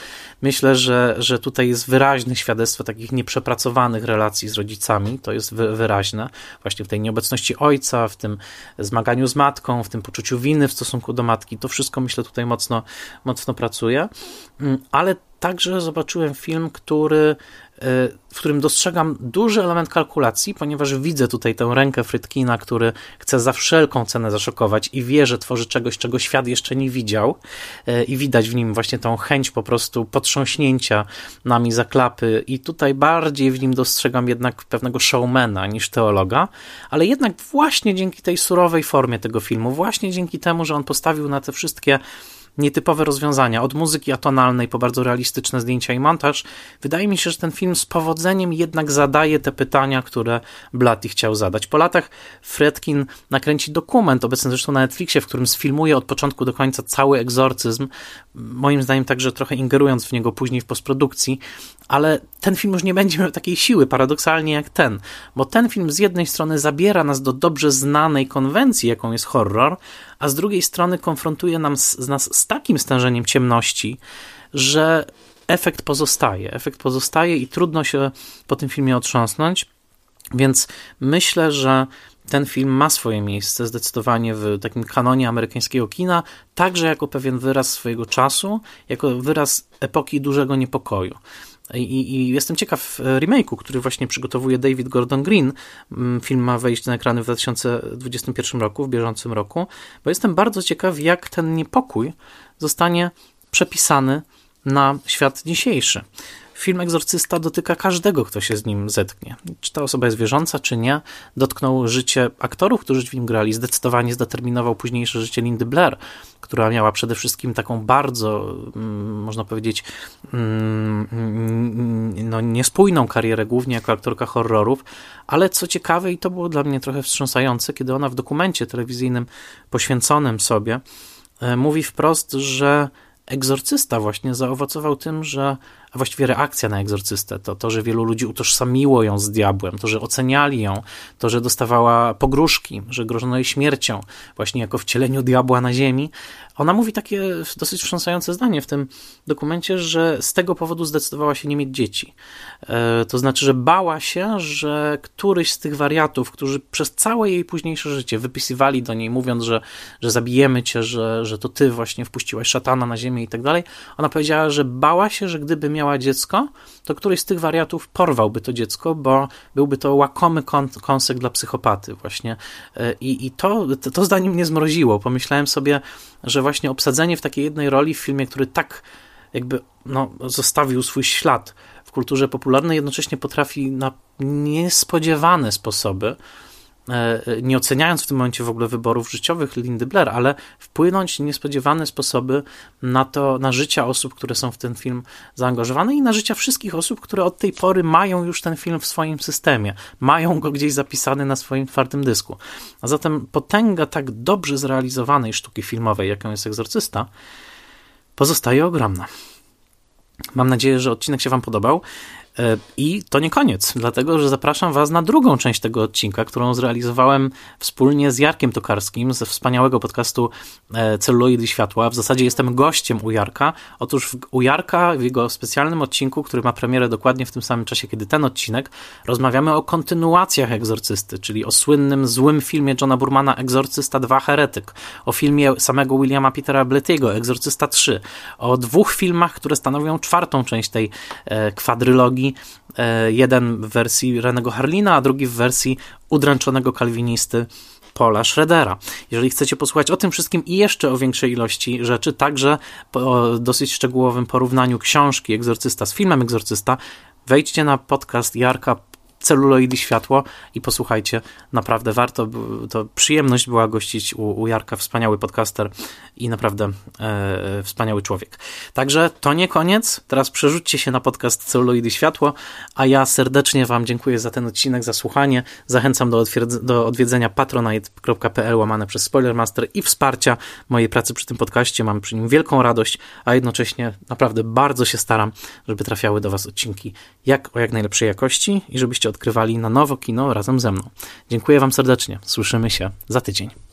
S1: Myślę, że, że tutaj jest wyraźne świadectwo takich nieprzepracowanych relacji z rodzicami. To jest wyraźne, właśnie w tej nieobecności ojca, w tym zmaganiu z matką, w tym poczuciu winy w stosunku do matki. To wszystko, myślę, tutaj mocno, mocno pracuje. Mm, ale także zobaczyłem film, który, e, w którym dostrzegam duży element kalkulacji, ponieważ widzę tutaj tę rękę Frytkina, który chce za wszelką cenę zaszokować i wie, że tworzy czegoś, czego świat jeszcze nie widział e, i widać w nim właśnie tą chęć po prostu potrząśnięcia nami za klapy. I tutaj bardziej w nim dostrzegam jednak pewnego showmana niż teologa, ale jednak właśnie dzięki tej surowej formie tego filmu, właśnie dzięki temu, że on postawił na te wszystkie nietypowe rozwiązania, od muzyki atonalnej po bardzo realistyczne zdjęcia i montaż, wydaje mi się, że ten film z powodzeniem jednak zadaje te pytania, które Blatty chciał zadać. Po latach Fredkin nakręci dokument, obecny zresztą na Netflixie, w którym sfilmuje od początku do końca cały egzorcyzm, moim zdaniem także trochę ingerując w niego później w postprodukcji, ale ten film już nie będzie miał takiej siły, paradoksalnie jak ten, bo ten film z jednej strony zabiera nas do dobrze znanej konwencji, jaką jest horror, a z drugiej strony konfrontuje nam z, nas z takim stężeniem ciemności, że efekt pozostaje. Efekt pozostaje i trudno się po tym filmie otrząsnąć, więc myślę, że ten film ma swoje miejsce zdecydowanie w takim kanonie amerykańskiego kina, także jako pewien wyraz swojego czasu, jako wyraz epoki dużego niepokoju. I, I, jestem ciekaw e, remake'u, który właśnie przygotowuje David Gordon Green. Mm, film ma wejść na ekrany w 2021 roku, w bieżącym roku, bo jestem bardzo ciekaw, jak ten niepokój zostanie przepisany na świat dzisiejszy film Egzorcysta dotyka każdego, kto się z nim zetknie. Czy ta osoba jest wierząca, czy nie. Dotknął życie aktorów, którzy w nim grali. Zdecydowanie zdeterminował późniejsze życie Lindy Blair, która miała przede wszystkim taką bardzo, mm, można powiedzieć, mm, no, niespójną karierę, głównie jako aktorka horrorów, ale co ciekawe, i to było dla mnie trochę wstrząsające, kiedy ona w dokumencie telewizyjnym poświęconym sobie e, mówi wprost, że egzorcysta właśnie zaowocował tym, że a właściwie reakcja na egzorcystę, to, to, że wielu ludzi utożsamiło ją z diabłem, to, że oceniali ją, to, że dostawała pogróżki, że grożono jej śmiercią, właśnie jako wcieleniu diabła na ziemi. Ona mówi takie dosyć wstrząsające zdanie w tym dokumencie, że z tego powodu zdecydowała się nie mieć dzieci. E, to znaczy, że bała się, że któryś z tych wariatów, którzy przez całe jej późniejsze życie wypisywali do niej, mówiąc, że, że zabijemy cię, że, że to ty właśnie wpuściłaś szatana na ziemię i tak dalej, ona powiedziała, że bała się, że gdyby miał miała dziecko, to któryś z tych wariatów porwałby to dziecko, bo byłby to łakomy kąsek dla psychopaty właśnie. E, I, i to, to zdanie mnie zmroziło. Pomyślałem sobie, że właśnie obsadzenie w takiej jednej roli w filmie, który tak jakby no, zostawił swój ślad w kulturze popularnej, jednocześnie potrafi na niespodziewane sposoby nie oceniając w tym momencie w ogóle wyborów życiowych Lindy Blair, ale wpłynąć w niespodziewane sposoby na to, na życia osób, które są w ten film zaangażowane i na życia wszystkich osób, które od tej pory mają już ten film w swoim systemie, mają go gdzieś zapisany na swoim twardym dysku. A zatem potęga tak dobrze zrealizowanej sztuki filmowej, jaką jest Egzorcysta, pozostaje ogromna. Mam nadzieję, że odcinek się Wam podobał. E, I to nie koniec, dlatego że zapraszam Was na drugą część tego odcinka, którą zrealizowałem wspólnie z Jarkiem Tokarskim ze wspaniałego podcastu e, Celuloidy Światła. W zasadzie jestem gościem u Jarka. Otóż u Jarka w jego specjalnym odcinku, który ma premierę dokładnie w tym samym czasie, kiedy ten odcinek, rozmawiamy o kontynuacjach Egzorcysty, czyli o słynnym, złym filmie Johna Burmana Egzorcysta 2 Heretyk, o filmie samego Williama Petera Bletiego Egzorcysta 3, o dwóch filmach, które stanowią czwartą część tej e, kwadrylogii. E, jeden w wersji Renego Harlina, a drugi w wersji udręczonego kalwinisty Paula Schroedera. Jeżeli chcecie posłuchać o tym wszystkim i jeszcze o większej ilości rzeczy, także po dosyć szczegółowym porównaniu książki Egzorcysta z filmem Egzorcysta, wejdźcie na podcast Jarka celuloidy światło i posłuchajcie, naprawdę warto, to przyjemność była gościć u, u Jarka, wspaniały podcaster i naprawdę e, wspaniały człowiek. Także to nie koniec, teraz przerzućcie się na podcast celuloidy światło, a ja serdecznie Wam dziękuję za ten odcinek, za słuchanie, zachęcam do, do odwiedzenia patronite.pl łamane przez Spoilermaster i wsparcia mojej pracy przy tym podcaście, mam przy nim wielką radość, a jednocześnie naprawdę bardzo się staram, żeby trafiały do Was odcinki jak o jak najlepszej jakości i żebyście odkrywali na nowo kino razem ze mną. Dziękuję Wam serdecznie. Słyszymy się za tydzień.